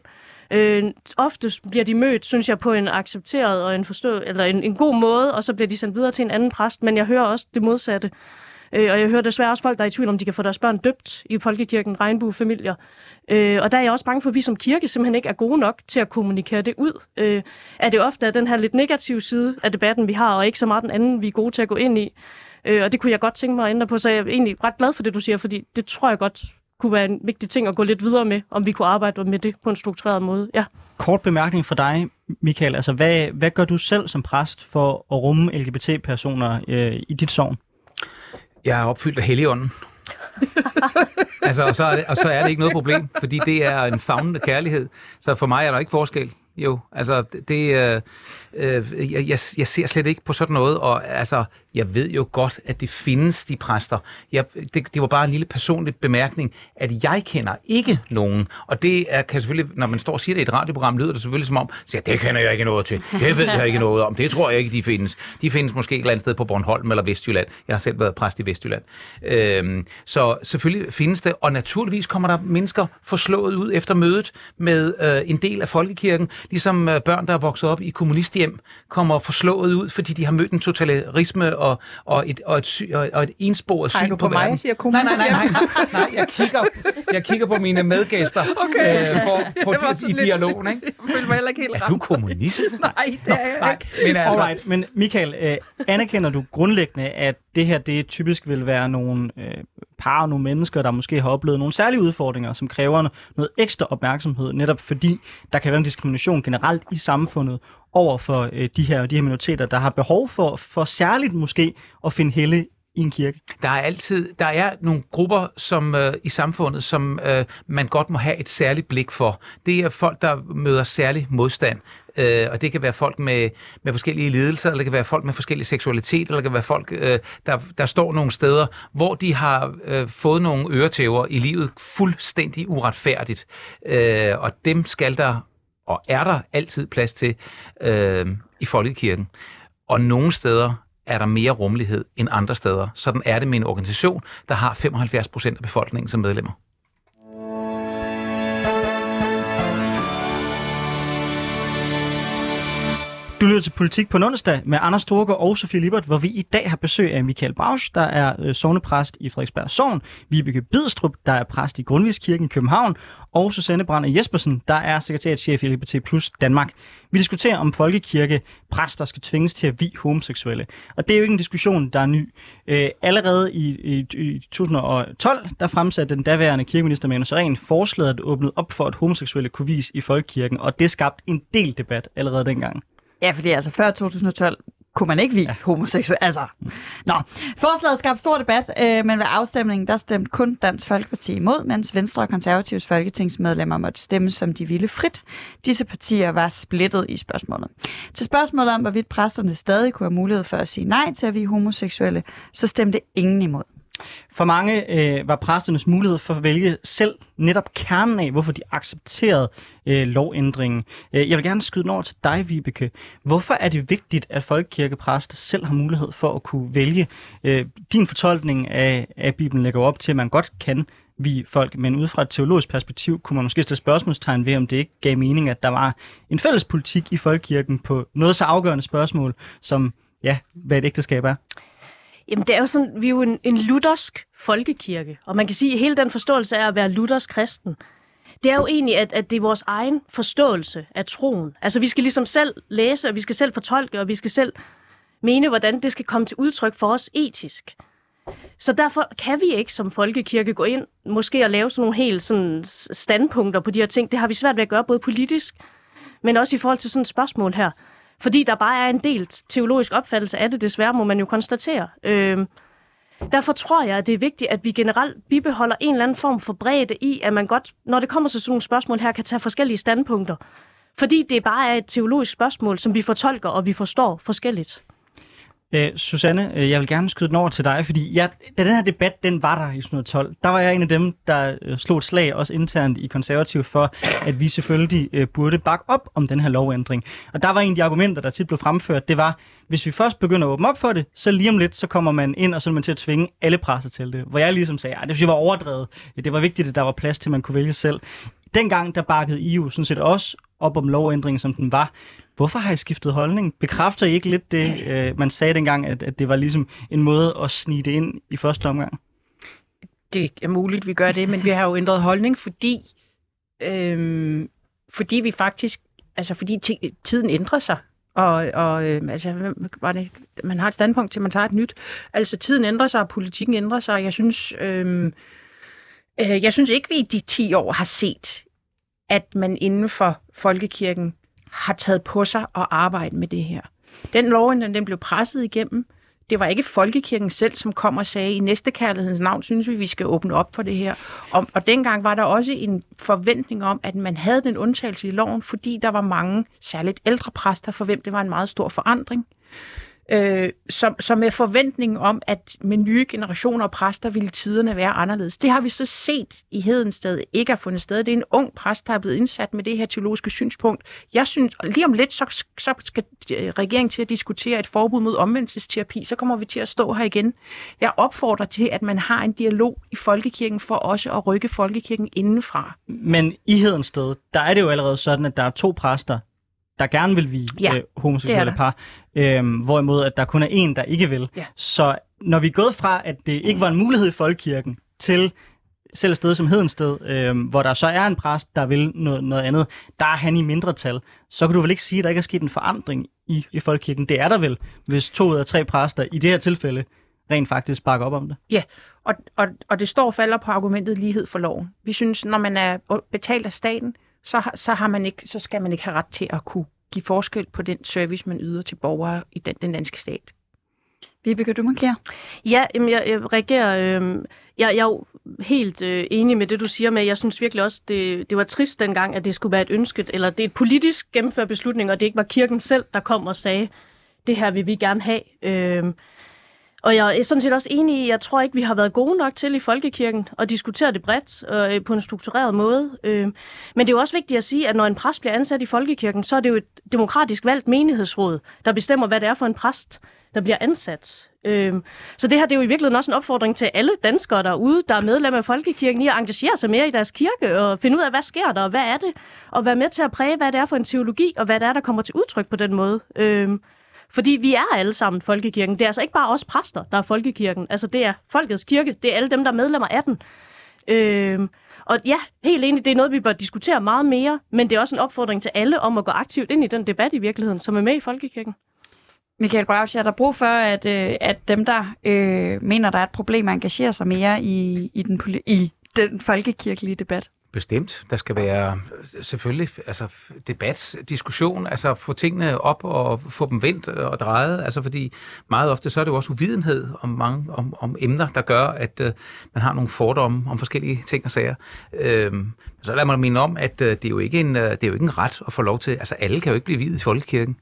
Øh, oftest bliver de mødt, synes jeg, på en accepteret og en, forstå, eller en, en god måde, og så bliver de sendt videre til en anden præst, men jeg hører også det modsatte. Øh, og jeg hører desværre også folk, der er i tvivl om, de kan få deres børn døbt i folkekirken, regnbuefamilier. Øh, og der er jeg også bange for, at vi som kirke simpelthen ikke er gode nok til at kommunikere det ud. Øh, er det ofte den her lidt negative side af debatten, vi har, og ikke så meget den anden, vi er gode til at gå ind i. Øh, og det kunne jeg godt tænke mig at ændre på, så jeg er egentlig ret glad for det, du siger, fordi det tror jeg godt kunne være en vigtig ting at gå lidt videre med, om vi kunne arbejde med det på en struktureret måde. Ja. Kort bemærkning fra dig, Michael. Altså, hvad, hvad gør du selv som præst for at rumme LGBT-personer øh, i dit sogn? Jeg er opfyldt af helligånden. altså, og så, er det, og så er det ikke noget problem, fordi det er en fagnende kærlighed. Så for mig er der ikke forskel. Jo, altså det, øh, øh, jeg, jeg ser slet ikke på sådan noget, og altså, jeg ved jo godt, at det findes, de præster. Jeg, det, det var bare en lille personlig bemærkning, at jeg kender ikke nogen, og det er, kan selvfølgelig, når man står og siger det i et radioprogram, lyder det selvfølgelig som om, siger, det kender jeg ikke noget til, det ved jeg ikke noget om, det tror jeg ikke, de findes. De findes måske et eller andet sted på Bornholm eller Vestjylland. Jeg har selv været præst i Vestjylland. Øhm, så selvfølgelig findes det, og naturligvis kommer der mennesker forslået ud efter mødet med øh, en del af folkekirken, ligesom øh, børn, der er vokset op i kommunisthjem, kommer forslået ud, fordi de har mødt en totalitarisme og, og, et, og, et, sy, og, og et ensporet syn på, på mig, verden. siger Nej, nej, nej, nej, nej, jeg kigger, jeg kigger på mine medgæster Okay. øh, på, på, Det var i lidt- dialogen. Ikke? Jeg føler mig heller ikke helt Er ramt. du kommunist? Nej, det er jeg Nej, ikke. men altså, Alright, men Michael, øh, anerkender du grundlæggende, at det her det typisk vil være nogle øh, par og nogle mennesker, der måske har oplevet nogle særlige udfordringer, som kræver noget ekstra opmærksomhed, netop fordi der kan være en diskrimination generelt i samfundet over for øh, de her de her minoriteter, der har behov for, for særligt måske at finde helle i en kirke. Der er altid der er nogle grupper som øh, i samfundet, som øh, man godt må have et særligt blik for. Det er folk, der møder særlig modstand. Øh, og det kan være folk med, med forskellige lidelser, eller det kan være folk med forskellige seksualitet, eller det kan være folk, øh, der, der står nogle steder, hvor de har øh, fået nogle øretæver i livet fuldstændig uretfærdigt. Øh, og dem skal der, og er der altid plads til øh, i folkekirken. Og nogle steder er der mere rummelighed end andre steder. Sådan er det med en organisation, der har 75 procent af befolkningen som medlemmer. Du lytter til Politik på onsdag med Anders Storgård og Sofie Libert, hvor vi i dag har besøg af Michael Brausch, der er øh, sovnepræst i Frederiksberg Sogn, Vibeke Bidstrup, der er præst i Grundtvigskirken i København, og Susanne Brander Jespersen, der er sekretærchef i LGBT Plus Danmark. Vi diskuterer om folkekirke præster skal tvinges til at vi homoseksuelle. Og det er jo ikke en diskussion, der er ny. Øh, allerede i, i, i 2012, der fremsatte den daværende kirkeminister Magnus Saren forslaget at åbne op for, at homoseksuelle kunne vise i folkekirken, og det skabte en del debat allerede dengang. Ja, fordi altså før 2012 kunne man ikke vi ja. homoseksuel. Altså, nå. Forslaget skabte stor debat, øh, men ved afstemningen, der stemte kun Dansk Folkeparti imod, mens Venstre og Konservatives folketingsmedlemmer måtte stemme, som de ville frit. Disse partier var splittet i spørgsmålet. Til spørgsmålet om, hvorvidt præsterne stadig kunne have mulighed for at sige nej til at vi homoseksuelle, så stemte ingen imod. For mange øh, var præsternes mulighed for at vælge selv netop kernen af, hvorfor de accepterede øh, lovændringen. Øh, jeg vil gerne skyde den over til dig, Vibeke. Hvorfor er det vigtigt, at folkekirkepræster selv har mulighed for at kunne vælge? Øh, din fortolkning af, af Bibelen lægger op til, at man godt kan vi folk, men ud fra et teologisk perspektiv kunne man måske stille spørgsmålstegn ved, om det ikke gav mening, at der var en fælles politik i folkekirken på noget så afgørende spørgsmål, som ja, hvad et ægteskab er. Jamen, det er jo sådan, vi er jo en, en luthersk folkekirke, og man kan sige, at hele den forståelse af at være luthersk kristen, det er jo egentlig, at, at det er vores egen forståelse af troen. Altså, vi skal ligesom selv læse, og vi skal selv fortolke, og vi skal selv mene, hvordan det skal komme til udtryk for os etisk. Så derfor kan vi ikke som folkekirke gå ind, måske og lave sådan nogle helt sådan standpunkter på de her ting. Det har vi svært ved at gøre, både politisk, men også i forhold til sådan et spørgsmål her. Fordi der bare er en del teologisk opfattelse af det, desværre må man jo konstatere. Øh, derfor tror jeg, at det er vigtigt, at vi generelt bibeholder en eller anden form for bredde i, at man godt, når det kommer til sådan nogle spørgsmål her, kan tage forskellige standpunkter. Fordi det bare er et teologisk spørgsmål, som vi fortolker og vi forstår forskelligt. Øh, Susanne, øh, jeg vil gerne skyde den over til dig, fordi jeg, da den her debat den var der i 2012, der var jeg en af dem, der øh, slog et slag også internt i konservativ for, at vi selvfølgelig øh, burde bakke op om den her lovændring. Og der var en af de argumenter, der tit blev fremført, det var, hvis vi først begynder at åbne op for det, så lige om lidt, så kommer man ind, og så er man til at tvinge alle presser til det. Hvor jeg ligesom sagde, at det synes jeg var overdrevet. Det var vigtigt, at der var plads til, at man kunne vælge selv dengang der bakkede I jo sådan set også op om lovændringen, som den var. Hvorfor har I skiftet holdning? Bekræfter I ikke lidt det, øh, man sagde dengang, at, at det var ligesom en måde at snige det ind i første omgang? det er muligt, vi gør det, men vi har jo ændret holdning, fordi, øh, fordi vi faktisk, altså fordi t- tiden ændrer sig. Og, og øh, altså, var det, man har et standpunkt til, man tager et nyt. Altså, tiden ændrer sig, og politikken ændrer sig, og jeg synes, øh, Øh, jeg synes ikke, vi i de 10 år har set, at man inden for folkekirken har taget på sig at arbejde med det her. Den lovændring, den blev presset igennem, det var ikke folkekirken selv, som kom og sagde, i næste kærlighedens navn synes vi, vi skal åbne op for det her. Og, og dengang var der også en forventning om, at man havde den undtagelse i loven, fordi der var mange, særligt ældre præster, for hvem det var en meget stor forandring. Øh, så, så med forventningen om, at med nye generationer af præster ville tiderne være anderledes. Det har vi så set i Hedensted ikke har fundet sted. Det er en ung præst, der er blevet indsat med det her teologiske synspunkt. Jeg synes, lige om lidt, så, så skal øh, regeringen til at diskutere et forbud mod omvendelsesterapi. Så kommer vi til at stå her igen. Jeg opfordrer til, at man har en dialog i folkekirken for også at rykke folkekirken indenfra. Men i Hedensted, der er det jo allerede sådan, at der er to præster, der gerne vil vi Ja, øh, homoseksuelle der. par, øhm, hvorimod at der kun er en, der ikke vil. Ja. Så når vi er gået fra, at det ikke var en mulighed i folkekirken, til selv sted som Hedensted, øhm, hvor der så er en præst, der vil noget, noget andet, der er han i mindretal, så kan du vel ikke sige, at der ikke er sket en forandring i, i folkekirken. Det er der vel, hvis to ud af tre præster i det her tilfælde rent faktisk bakker op om det. Og, og, og det står og falder på argumentet lighed for loven. Vi synes, når man er betalt af staten, så, så, har man ikke, så skal man ikke have ret til at kunne give forskel på den service, man yder til borgere i den, den danske stat. Vibeke, du markerer. Ja, jamen, jeg, jeg reagerer. Øh, jeg, jeg er jo helt øh, enig med det, du siger med. Jeg synes virkelig også, det, det var trist dengang, at det skulle være et ønsket, eller det er et politisk gennemført beslutning, og det ikke var kirken selv, der kom og sagde, det her vil vi gerne have. Øh, og jeg er sådan set også enig i, jeg tror ikke, vi har været gode nok til i folkekirken at diskutere det bredt øh, øh, på en struktureret måde. Øh, men det er jo også vigtigt at sige, at når en præst bliver ansat i folkekirken, så er det jo et demokratisk valgt menighedsråd, der bestemmer, hvad det er for en præst, der bliver ansat. Øh, så det her det er jo i virkeligheden også en opfordring til alle danskere derude, der er medlemmer af folkekirken, i at engagere sig mere i deres kirke og finde ud af, hvad sker der, og hvad er det, og være med til at præge, hvad det er for en teologi, og hvad det er, der kommer til udtryk på den måde. Øh, fordi vi er alle sammen folkekirken. Det er altså ikke bare os præster, der er folkekirken. Altså det er folkets kirke. Det er alle dem, der er medlemmer af den. Øh, og ja, helt enig, det er noget, vi bør diskutere meget mere, men det er også en opfordring til alle om at gå aktivt ind i den debat i virkeligheden, som er med i folkekirken. Michael Braus, er der brug for, at, øh, at dem, der øh, mener, der er et problem, engagerer sig mere i, i, den, i den folkekirkelige debat? Bestemt. Der skal være øh, selvfølgelig altså, debat, diskussion, altså få tingene op og få dem vendt og drejet. Altså fordi meget ofte så er det jo også uvidenhed om, mange, om, om emner, der gør, at øh, man har nogle fordomme om forskellige ting og sager. Øhm, så lad mig minde om, at øh, det, er jo ikke en, øh, det er jo ikke en ret at få lov til, altså alle kan jo ikke blive videt i folkekirken.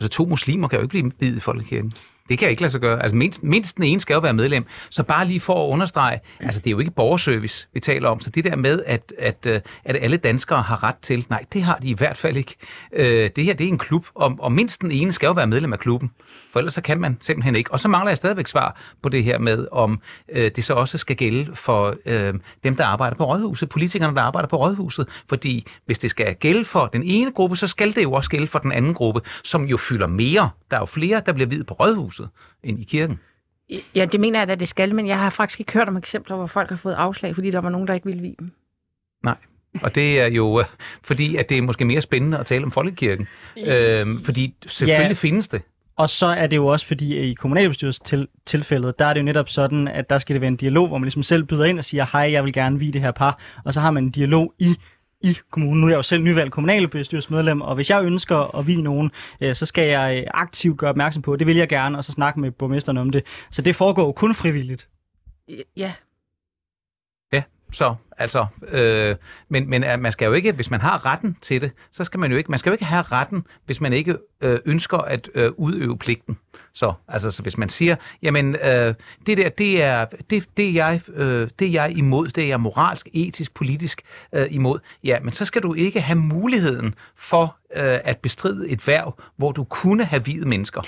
Altså to muslimer kan jo ikke blive videt i folkekirken. Det kan jeg ikke lade sig gøre. Altså mindst, mindst den ene skal jo være medlem. Så bare lige for at understrege, altså det er jo ikke borgerservice, vi taler om. Så det der med, at, at, øh, at alle danskere har ret til, nej, det har de i hvert fald ikke. Øh, det her, det er en klub, og, og mindst den ene skal jo være medlem af klubben. For ellers så kan man simpelthen ikke. Og så mangler jeg stadigvæk svar på det her med, om øh, det så også skal gælde for øh, dem, der arbejder på rådhuset, politikerne, der arbejder på rådhuset. Fordi hvis det skal gælde for den ene gruppe, så skal det jo også gælde for den anden gruppe, som jo fylder mere. Der er jo flere, der bliver videt på rådhuset end i kirken. Ja, det mener jeg da, det skal, men jeg har faktisk ikke hørt om eksempler, hvor folk har fået afslag, fordi der var nogen, der ikke ville vide dem. Og det er jo øh, fordi, at det er måske mere spændende at tale om folkekirken. Øh, fordi selvfølgelig Ja. findes det. Og så er det jo også fordi, at i kommunalbestyrelsens til, tilfældet, der er det jo netop sådan, at der skal det være en dialog, hvor man ligesom selv byder ind og siger, hej, jeg vil gerne vide det her par, og så har man en dialog i i kommunen. Nu er jeg jo selv nyvalgt kommunalbestyrelsesmedlem, og hvis jeg ønsker at vide nogen, øh, så skal jeg øh, aktivt gøre opmærksom på, det vil jeg gerne, og så snakke med borgmesteren om det. Så det foregår jo kun frivilligt. Ja, Så altså, øh, men, men at man skal jo ikke, hvis man har retten til det, så skal man jo ikke, man skal jo ikke have retten, hvis man ikke øh, ønsker at øh, udøve pligten. Så, altså, så hvis man siger, jamen, øh, det der, det er, det, det, er jeg, øh, det er jeg imod, det er jeg moralsk, etisk, politisk øh, imod, ja, men så skal du ikke have muligheden for øh, at bestride et værv, hvor du kunne have videt mennesker.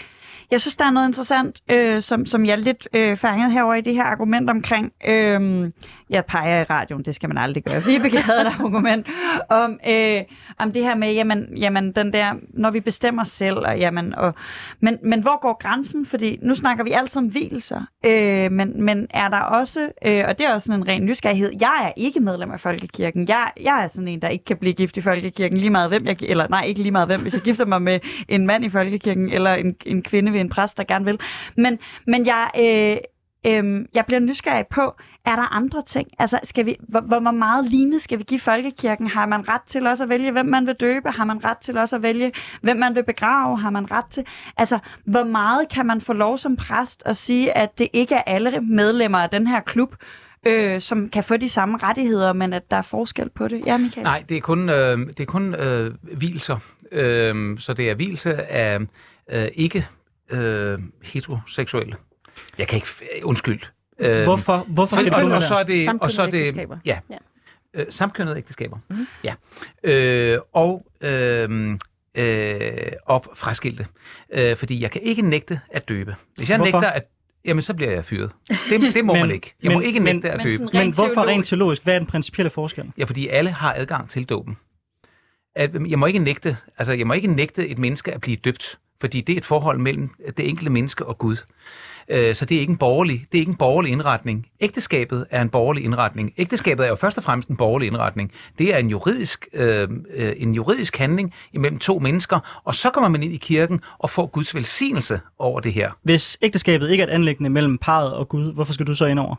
Jeg synes, der er noget interessant, øh, som, som jeg er lidt øh, fanget herover i det her argument omkring, øh, jeg peger i radioen, det skal man aldrig gøre. Vibeke havde et argument om, øh, om det her med, jamen, jamen den der, når vi bestemmer selv, og, jamen, og, men, men hvor går grænsen? Fordi nu snakker vi altid om hvilelser, øh, men, men er der også, øh, og det er også sådan en ren nysgerrighed, jeg er ikke medlem af Folkekirken. Jeg, jeg er sådan en, der ikke kan blive gift i Folkekirken, lige meget hvem jeg, eller nej, ikke lige meget hvem, hvis jeg gifter mig med en mand i Folkekirken, eller en, en kvinde ved en præst, der gerne vil. Men, men jeg, øh, øh, jeg bliver nysgerrig på, er der andre ting? Altså, skal vi, hvor, hvor meget lignende skal vi give folkekirken? Har man ret til også at vælge, hvem man vil døbe? Har man ret til også at vælge, hvem man vil begrave? Har man ret til... Altså, hvor meget kan man få lov som præst at sige, at det ikke er alle medlemmer af den her klub, øh, som kan få de samme rettigheder, men at der er forskel på det? Ja, Michael? Nej, det er kun, øh, det er kun øh, hvilser. Øh, så det er hvilse af øh, ikke øh, heteroseksuelle. Jeg kan ikke... Undskyld. Øh, hvorfor, hvorfor skal og, det og, og så er det, og så er det ægteskaber. ja, ja. Øh, samkønnede ægteskaber. Mm-hmm. Ja. Øh, og øh, øh, og fraskilte. Øh, fordi jeg kan ikke nægte at døbe. Hvis jeg Hvorfor? nægter at Jamen, så bliver jeg fyret. Det, det må Men- man ikke. Jeg men- må ikke men- nægte at men døbe. sådan Men Rent hvorfor rent teologisk. teologisk? Hvad er den principielle forskel? Ja, fordi alle har adgang til dåben. At, jeg må ikke nægte, altså jeg må ikke nægte et menneske at blive døbt, fordi det er et forhold mellem det enkelte menneske og Gud. Øh, Så det er ikke en borgerlig, det er ikke en borgerlig indretning. Ægteskabet er en borgerlig indretning. Ægteskabet er jo først og fremmest en borgerlig indretning. Det er en juridisk, øh, øh, en juridisk handling imellem to mennesker, og så kommer man ind i kirken og får Guds velsignelse over det her. Hvis ægteskabet ikke er et anlæggende mellem parret og Gud, hvorfor skal du så ind over?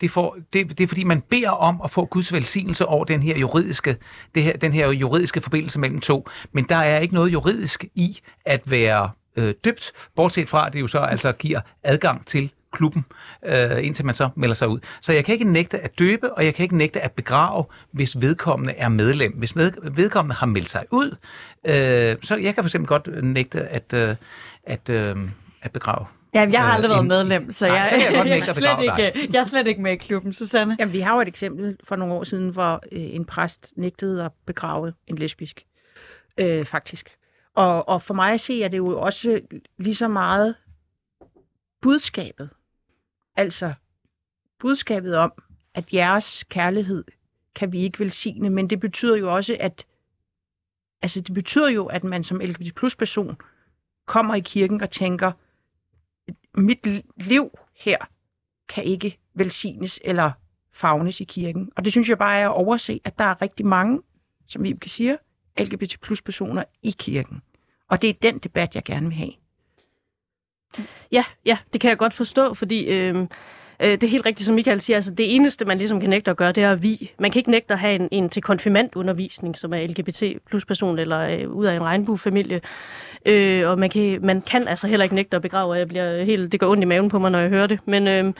det, får, det, det er fordi, man beder om at få Guds velsignelse over den her juridiske, det her, den her juridiske forbindelse mellem to. Men der er ikke noget juridisk i at være øh, døbt, bortset fra, at det jo så altså giver adgang til klubben, øh, indtil man så melder sig ud. Så jeg kan ikke nægte at døbe, og jeg kan ikke nægte at begrave, hvis vedkommende er medlem. Hvis med, vedkommende har meldt sig ud, øh, så jeg kan for eksempel godt nægte at, øh, at, øh, at begrave. Ja, jeg har Øh, aldrig været en- medlem, så Nej, jeg, så jeg jeg, er slet ikke, jeg er slet ikke med i klubben, Susanne. Jamen, vi har jo et eksempel for nogle år siden, hvor øh, en præst nægtede at begrave en lesbisk. Øh, faktisk. Og, og for mig at se, er det jo også lige så meget budskabet. Altså budskabet om, at jeres kærlighed kan vi ikke velsigne, men det betyder jo også, at altså det betyder jo, at man som LGBT plus person kommer i kirken og tænker, mit liv her kan ikke velsignes eller fagnes i kirken. Og det synes jeg bare er at overse, at der er rigtig mange, som vi kan sige, LGBT plus personer i kirken. Og det er den debat, jeg gerne vil have. Ja, ja, det kan jeg godt forstå, fordi øh, øh, det er helt rigtigt, som Michael siger. Altså, det eneste, man ligesom kan nægte at gøre, det er at vi. Man kan ikke nægte at have en, en til konfirmandundervisning, som er LGBT plus person eller øh, ud af en regnbuefamilie. Øh, og man kan, man kan altså heller ikke nægte at begrave, og jeg bliver helt, det går ondt i maven på mig, når jeg hører det. Men, øh,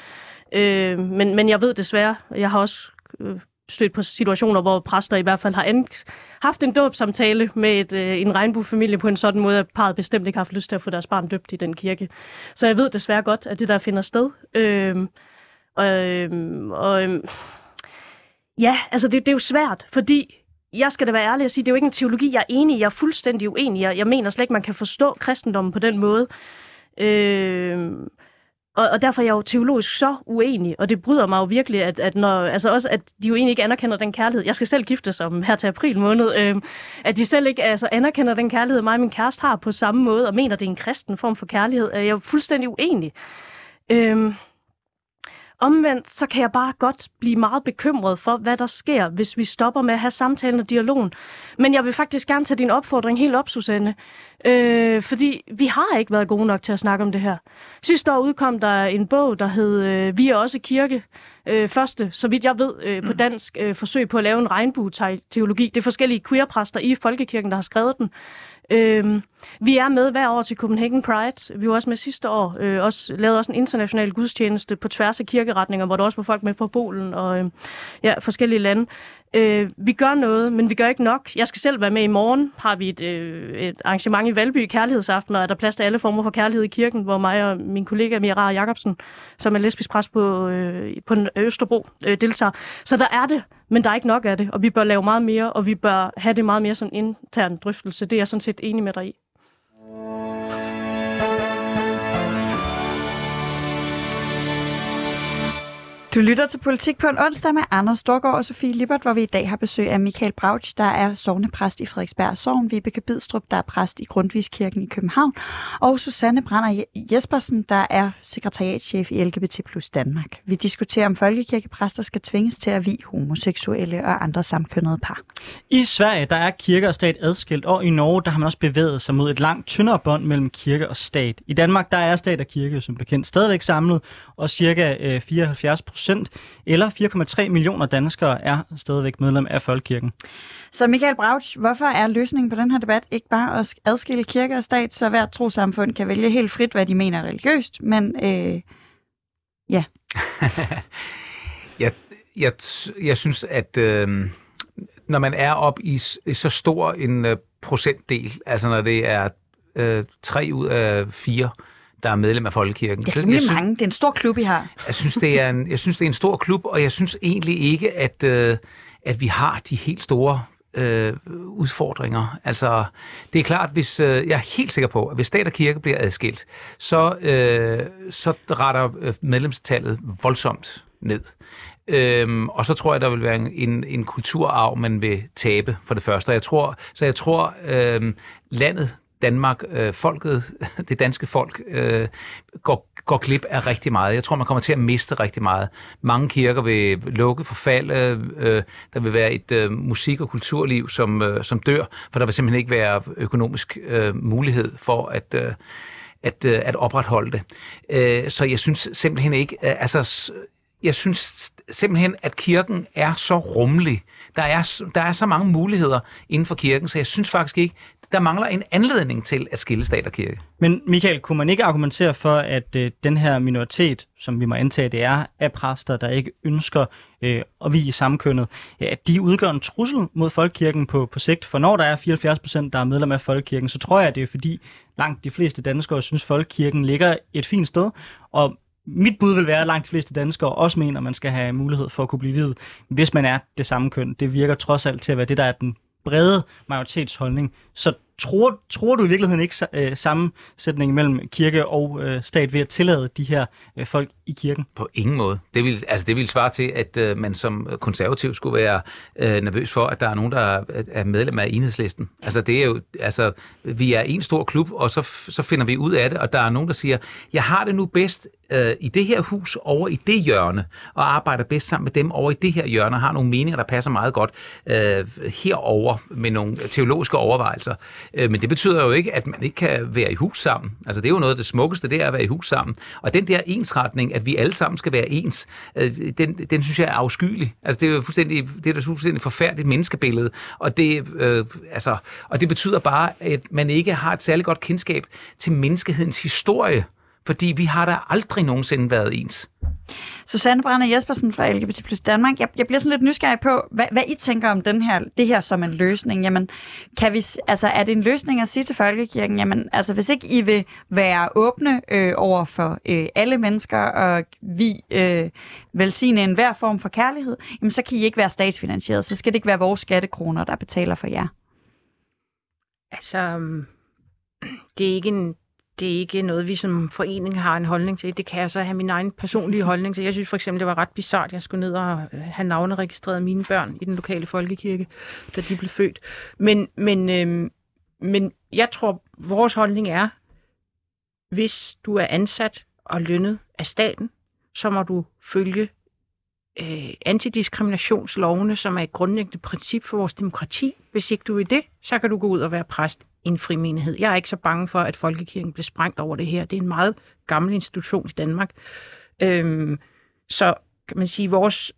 øh, men, men jeg ved desværre, jeg har også øh, stødt på situationer, hvor præster i hvert fald har endt, haft en dåbsamtale med et, øh, en regnbuefamilie på en sådan måde, at parret bestemt ikke har haft lyst til at få deres barn døbt i den kirke. Så jeg ved desværre godt, at det der finder sted. Øh, og, øhm, og øhm, ja, altså det, det er jo svært, fordi jeg skal da være ærlig og sige, det er jo ikke en teologi, jeg er enig i. Jeg er fuldstændig uenig. Jeg, jeg mener slet ikke, man kan forstå kristendommen på den måde. Øh, og, og derfor er jeg jo teologisk så uenig, og det bryder mig jo virkelig, at, at når, altså også, at de jo egentlig ikke anerkender den kærlighed. Jeg skal selv giftes om her til april måned. Øh, at de selv ikke altså, anerkender den kærlighed, mig og min kæreste har på samme måde, og mener, det er en kristen form for kærlighed, er jeg jo fuldstændig uenig. Øh, omvendt, så kan jeg bare godt blive meget bekymret for, hvad der sker, hvis vi stopper med at have samtalen og dialogen. Men jeg vil faktisk gerne tage din opfordring helt op, Susanne. Øh, fordi vi har ikke været gode nok til at snakke om det her. Sidste år udkom der en bog, der hed øh, Vi er også kirke. Øh, første, så vidt jeg ved, øh, på dansk øh, forsøg på at lave en regnbue-teologi. Det er forskellige queerpræster i Folkekirken, der har skrevet den. Øh, vi er med hver år til Copenhagen Pride. Vi var også med sidste år. Øh, også, lavede også en international gudstjeneste på tværs af kirkeretninger, hvor der også var folk med på Polen og øh, ja, forskellige lande. Øh, vi gør noget, men vi gør ikke nok. Jeg skal selv være med i morgen. Har vi et, øh, et arrangement i Valby Kærlighedsaften, og er der plads til alle former for kærlighed i kirken, hvor mig og min kollega Mira Jacobsen, som er lesbisk præst på, øh, på Østerbro, øh, deltager. Så der er det, men der er ikke nok af det, og vi bør lave meget mere, og vi bør have det meget mere sådan intern drøftelse. Det er jeg sådan set enig med dig i. Du lytter til Politik på en onsdag med Anders Storgård og Sofie Lippert, hvor vi i dag har besøg af Michael Brauch, der er sovnepræst i Frederiksberg Sogn, Vibeke Bidstrup, der er præst i Grundtvigskirken i København, og Susanne Brander Jespersen, der er sekretariatschef i LGBT plus Danmark. Vi diskuterer, om folkekirkepræster skal tvinges til at vi homoseksuelle og andre samkønnede par. I Sverige der er kirke og stat adskilt, og i Norge der har man også bevæget sig mod et langt tyndere bånd mellem kirke og stat. I Danmark der er stat og kirke som bekendt stadigvæk samlet, og cirka øh, 74 procent eller 4,3 millioner danskere er stadigvæk medlem af Folkekirken. Så Michael Brauch, hvorfor er løsningen på den her debat ikke bare at adskille kirke og stat, så hvert trosamfund kan vælge helt frit, hvad de mener religiøst, men øh, ja. jeg, jeg, jeg synes, at øh, når man er op i, i så stor en øh, procentdel, altså når det er øh, tre ud af fire, der er medlem af Folkekirken. Det er rimelig mange. Det er en stor klub, I har. Jeg synes, det er en, jeg synes, det er en stor klub, og jeg synes egentlig ikke, at, øh, at vi har de helt store øh, udfordringer. Altså, det er klart, hvis øh, jeg er helt sikker på, at hvis stat og kirke bliver adskilt, så, øh, så retter øh, medlemstallet voldsomt ned. Øhm, og så tror jeg, der vil være en, en, kulturarv, man vil tabe for det første. jeg tror, så jeg tror, øh, landet Danmark, øh, folket, det danske folk, øh, går, går glip af rigtig meget. Jeg tror, man kommer til at miste rigtig meget. Mange kirker vil lukke, forfalde. Øh, der vil være et øh, musik- og kulturliv, som, øh, som dør, for der vil simpelthen ikke være økonomisk øh, mulighed for at... Øh, at, øh, at opretholde det. Øh, så jeg synes simpelthen ikke, øh, altså, jeg synes simpelthen, at kirken er så rummelig. Der er, der er så mange muligheder inden for kirken, så jeg synes faktisk ikke, der mangler en anledning til at skille stat og kirke. Men Michael, kunne man ikke argumentere for, at øh, den her minoritet, som vi må antage det er, af præster, der ikke ønsker øh, at vi i samkønnet, at de udgør en trussel mod folkekirken på, på sigt? For når der er 74 procent, der er medlem af folkekirken, så tror jeg, at det er fordi langt de fleste danskere synes, at folkekirken ligger et fint sted, og mit bud vil være, at langt de fleste danskere også mener, at man skal have mulighed for at kunne blive videt, hvis man er det samme køn. Det virker trods alt til at være det, der er den brede majoritetsholdning. Så tror, tror du i virkeligheden ikke øh, sammensætningen mellem kirke og øh, stat ved at tillade de her øh, folk i kirken? På ingen måde. Det vil, altså det vil svare til, at øh, man som konservativ skulle være øh, nervøs for, at der er nogen, der er medlem af enhedslisten. Altså det er jo, altså vi er en stor klub, og så, så finder vi ud af det, og der er nogen, der siger, jeg har det nu bedst øh, i det her hus over i det hjørne, og arbejder bedst sammen med dem over i det her hjørne, og har nogle meninger, der passer meget godt øh, herover med nogle teologiske overvejelser. Øh, men det betyder jo ikke, at man ikke kan være i hus sammen. Altså det er jo noget af det smukkeste, det er at være i hus sammen. Og den der ensretning, at vi alle sammen skal være ens, øh, den, den synes jeg er afskyelig. Altså det er jo fuldstændig, det er et fuldstændig forfærdeligt menneskebillede. Og det, øh, altså, og det betyder bare, at man ikke har et særligt godt kendskab til menneskehedens historie. Fordi vi har da aldrig nogensinde været ens. Susanne Brander Jespersen fra LGBT plus Danmark. Jeg, jeg bliver sådan lidt nysgerrig på, hvad, hvad I tænker om den her, det her som en løsning. Jamen, kan vi, altså, er det en løsning at sige til Folkekirken, jamen, altså, hvis ikke I vil være åbne øh, over for øh, alle mennesker, og vi øh, velsigne enhver form for kærlighed, jamen, så kan I ikke være statsfinansieret. Så skal det ikke være vores skattekroner, der betaler for jer. Altså, det er ikke en det er ikke noget, vi som forening har en holdning til. Det kan jeg så have min egen personlige holdning til. Jeg synes for eksempel, det var ret bizart, at jeg skulle ned og øh, have navneregistreret mine børn i den lokale folkekirke, da de blev født. Men, men, øhm, men jeg tror, vores holdning er, hvis du er ansat og lønnet af staten, så må du følge øh, antidiskriminationslovene, som er et grundlæggende princip for vores demokrati. Hvis ikke du er det, så kan du gå ud og være præst i en frimenighed. Jeg er ikke så bange for, at folkekirken bliver sprængt over det her. Det er en meget gammel institution i Danmark. Øhm, så kan man sige, vores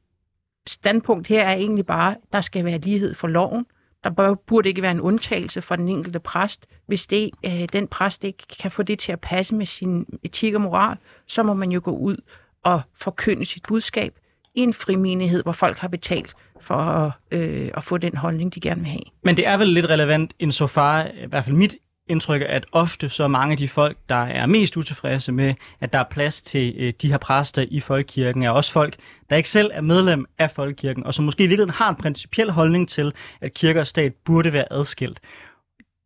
standpunkt her er egentlig bare, at der skal være lighed for loven. der bør- burde ikke være en undtagelse for den enkelte præst. Hvis det, øh, den præst ikke kan få det til at passe med sin etik og moral, så må man jo gå ud og forkynde sit budskab i en frimenighed, hvor folk har betalt for at, øh, at få den holdning, de gerne vil have. Men det er vel lidt relevant insofar, i hvert fald mit indtryk, at ofte så mange af de folk, der er mest utilfredse med, at der er plads til øh, de her præster i folkekirken, er også folk, der ikke selv er medlem af folkekirken, og som måske i virkeligheden har en principiel holdning til, at kirke og stat burde være adskilt.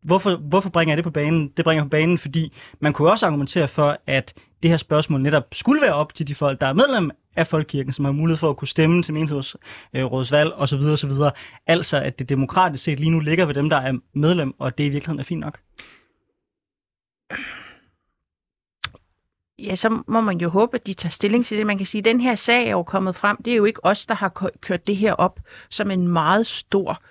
Hvorfor, hvorfor bringer jeg det på banen? Det bringer jeg på banen, fordi man kunne også argumentere for, at det her spørgsmål netop skulle være op til de folk, der er medlem af folkekirken, som har mulighed for at kunne stemme til menighedsrådsvalg øh, osv. osv. Altså, at det demokratisk set lige nu ligger ved dem, der er medlem, og det i virkeligheden er fint nok. Ja, så må man jo håbe, at de tager stilling til det. Man kan sige, at den her sag er jo kommet frem. Det er jo ikke os, der har kørt det her op som en meget stor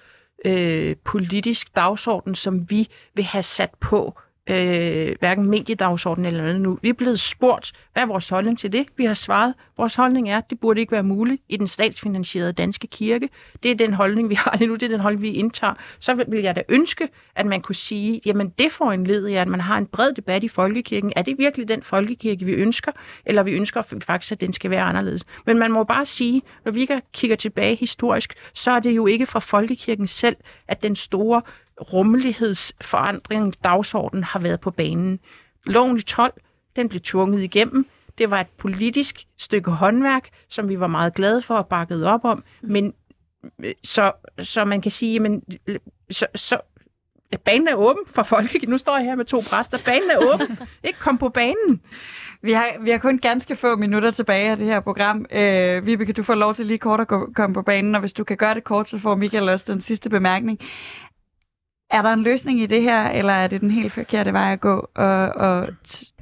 øh, politisk dagsorden, som vi vil have sat på øh, hverken mediedagsordenen eller noget nu. Vi er blevet spurgt, hvad er vores holdning til det? Vi har svaret, vores holdning er, at det burde ikke være muligt i den statsfinansierede danske kirke. Det er den holdning, vi har lige nu, det er den holdning, vi indtager. Så vil jeg da ønske, at man kunne sige, jamen det får en led at man har en bred debat i folkekirken. Er det virkelig den folkekirke, vi ønsker? Eller vi ønsker faktisk, at den skal være anderledes. Men man må bare sige, når vi kigger tilbage historisk, så er det jo ikke fra folkekirken selv, at den store rummelighedsforandring dagsorden har været på banen. Loven i 12, den blev tvunget igennem. Det var et politisk stykke håndværk, som vi var meget glade for og bakket op om. Men øh, så, så man kan sige, men så, så banen er åben for folk. Nu står jeg her med to præster. Banen er åben. Ikke kom på banen. Vi har, vi har kun ganske få minutter tilbage af det her program. Øh, Vibeke, du får lov til lige kort at gå, komme på banen, og hvis du kan gøre det kort, så får Michael også den sidste bemærkning. Er der en løsning i det her, eller er det den helt forkerte vej at gå og, og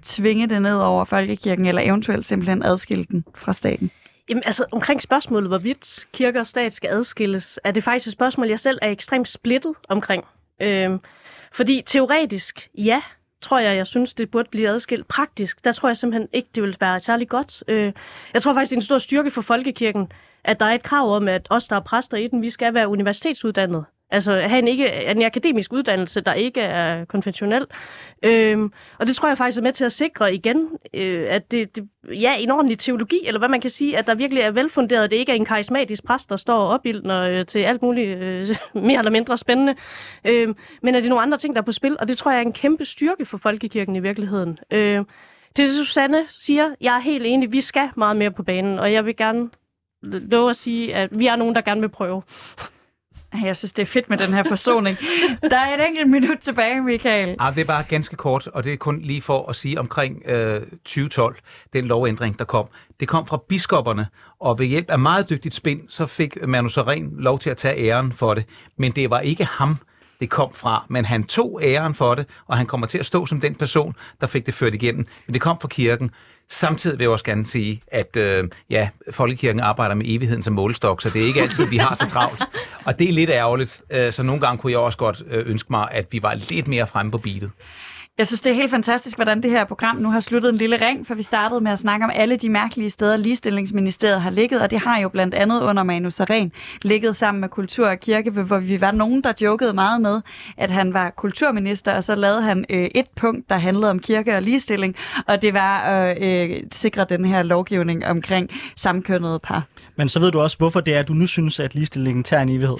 tvinge det ned over folkekirken, eller eventuelt simpelthen adskille den fra staten? Jamen altså, omkring spørgsmålet, hvorvidt kirke og stat skal adskilles, er det faktisk et spørgsmål, jeg selv er ekstremt splittet omkring. Øhm, fordi teoretisk, ja, tror jeg, jeg synes, det burde blive adskilt. Praktisk, der tror jeg simpelthen ikke, det vil være særlig godt. Øh, jeg tror faktisk, det er en stor styrke for folkekirken, at der er et krav om, at os, der er præster i den, vi skal være universitetsuddannede. Altså have en, ikke, en akademisk uddannelse, der ikke er konventionel. Øhm, og det tror jeg faktisk er med til at sikre igen, øh, at det, det, ja, en ordentlig teologi, eller hvad man kan sige, at der virkelig er velfunderet, at det ikke er en karismatisk præst, der står og opildner øh, til alt muligt øh, mere eller mindre spændende, øh, men at det er nogle andre ting, der er på spil, og det tror jeg er en kæmpe styrke for folkekirken i virkeligheden. Øh, til Susanne siger, jeg er helt enig, vi skal meget mere på banen, og jeg vil gerne love at sige, at vi er nogen, der gerne vil prøve. Jeg synes, det er fedt med den her forsoning. Der er et enkelt minut tilbage, Michael. Ah, det er bare ganske kort, og det er kun lige for at sige omkring øh, 2012, den lovændring, der kom. Det kom fra biskopperne, og ved hjælp af meget dygtigt spind, så fik Manu Saren lov til at tage æren for det. Men det var ikke ham, det kom fra, men han tog æren for det, og han kommer til at stå som den person, der fik det ført igennem. Men det kom fra kirken. Samtidig vil jeg også gerne sige, at øh, ja, Folkekirken arbejder med evigheden som målestok, så det er ikke altid, vi har så travlt. Og det er lidt ærgerligt, øh, så nogle gange kunne jeg også godt øh, ønske mig, at vi var lidt mere fremme på beatet. Jeg synes, det er helt fantastisk, hvordan det her program nu har sluttet en lille ring, for vi startede med at snakke om alle de mærkelige steder, ligestillingsministeriet har ligget, og det har jo blandt andet under Manu Saren ligget sammen med Kultur og Kirke, hvor vi var nogen, der jokede meget med, at han var kulturminister, og så lavede han øh, et punkt, der handlede om kirke og ligestilling, og det var at øh, sikre den her lovgivning omkring samkønnede par. Men så ved du også, hvorfor det er, at du nu synes, at ligestillingen tager en evighed.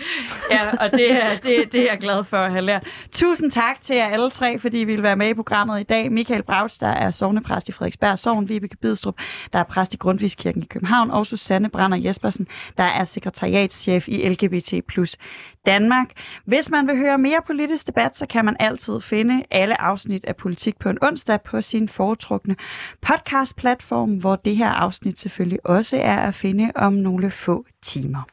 Ja, og det er, det, det er jeg glad for at have lært. Tusind tak til jer alle tre, fordi I ville være med i programmet i dag. Michael Brauts, der er sovnepræst i Frederiksberg Sogn, Vibeke Bidstrup, der er præst i Grundtvigskirken i København, og Susanne Brander Jespersen, der er sekretariatschef i LGBT Danmark. Hvis man vil høre mere politisk debat, så kan man altid finde alle afsnit af Politik på en onsdag på sin foretrukne podcast-platform, hvor det her afsnit selvfølgelig også er at finde om nogle få timer.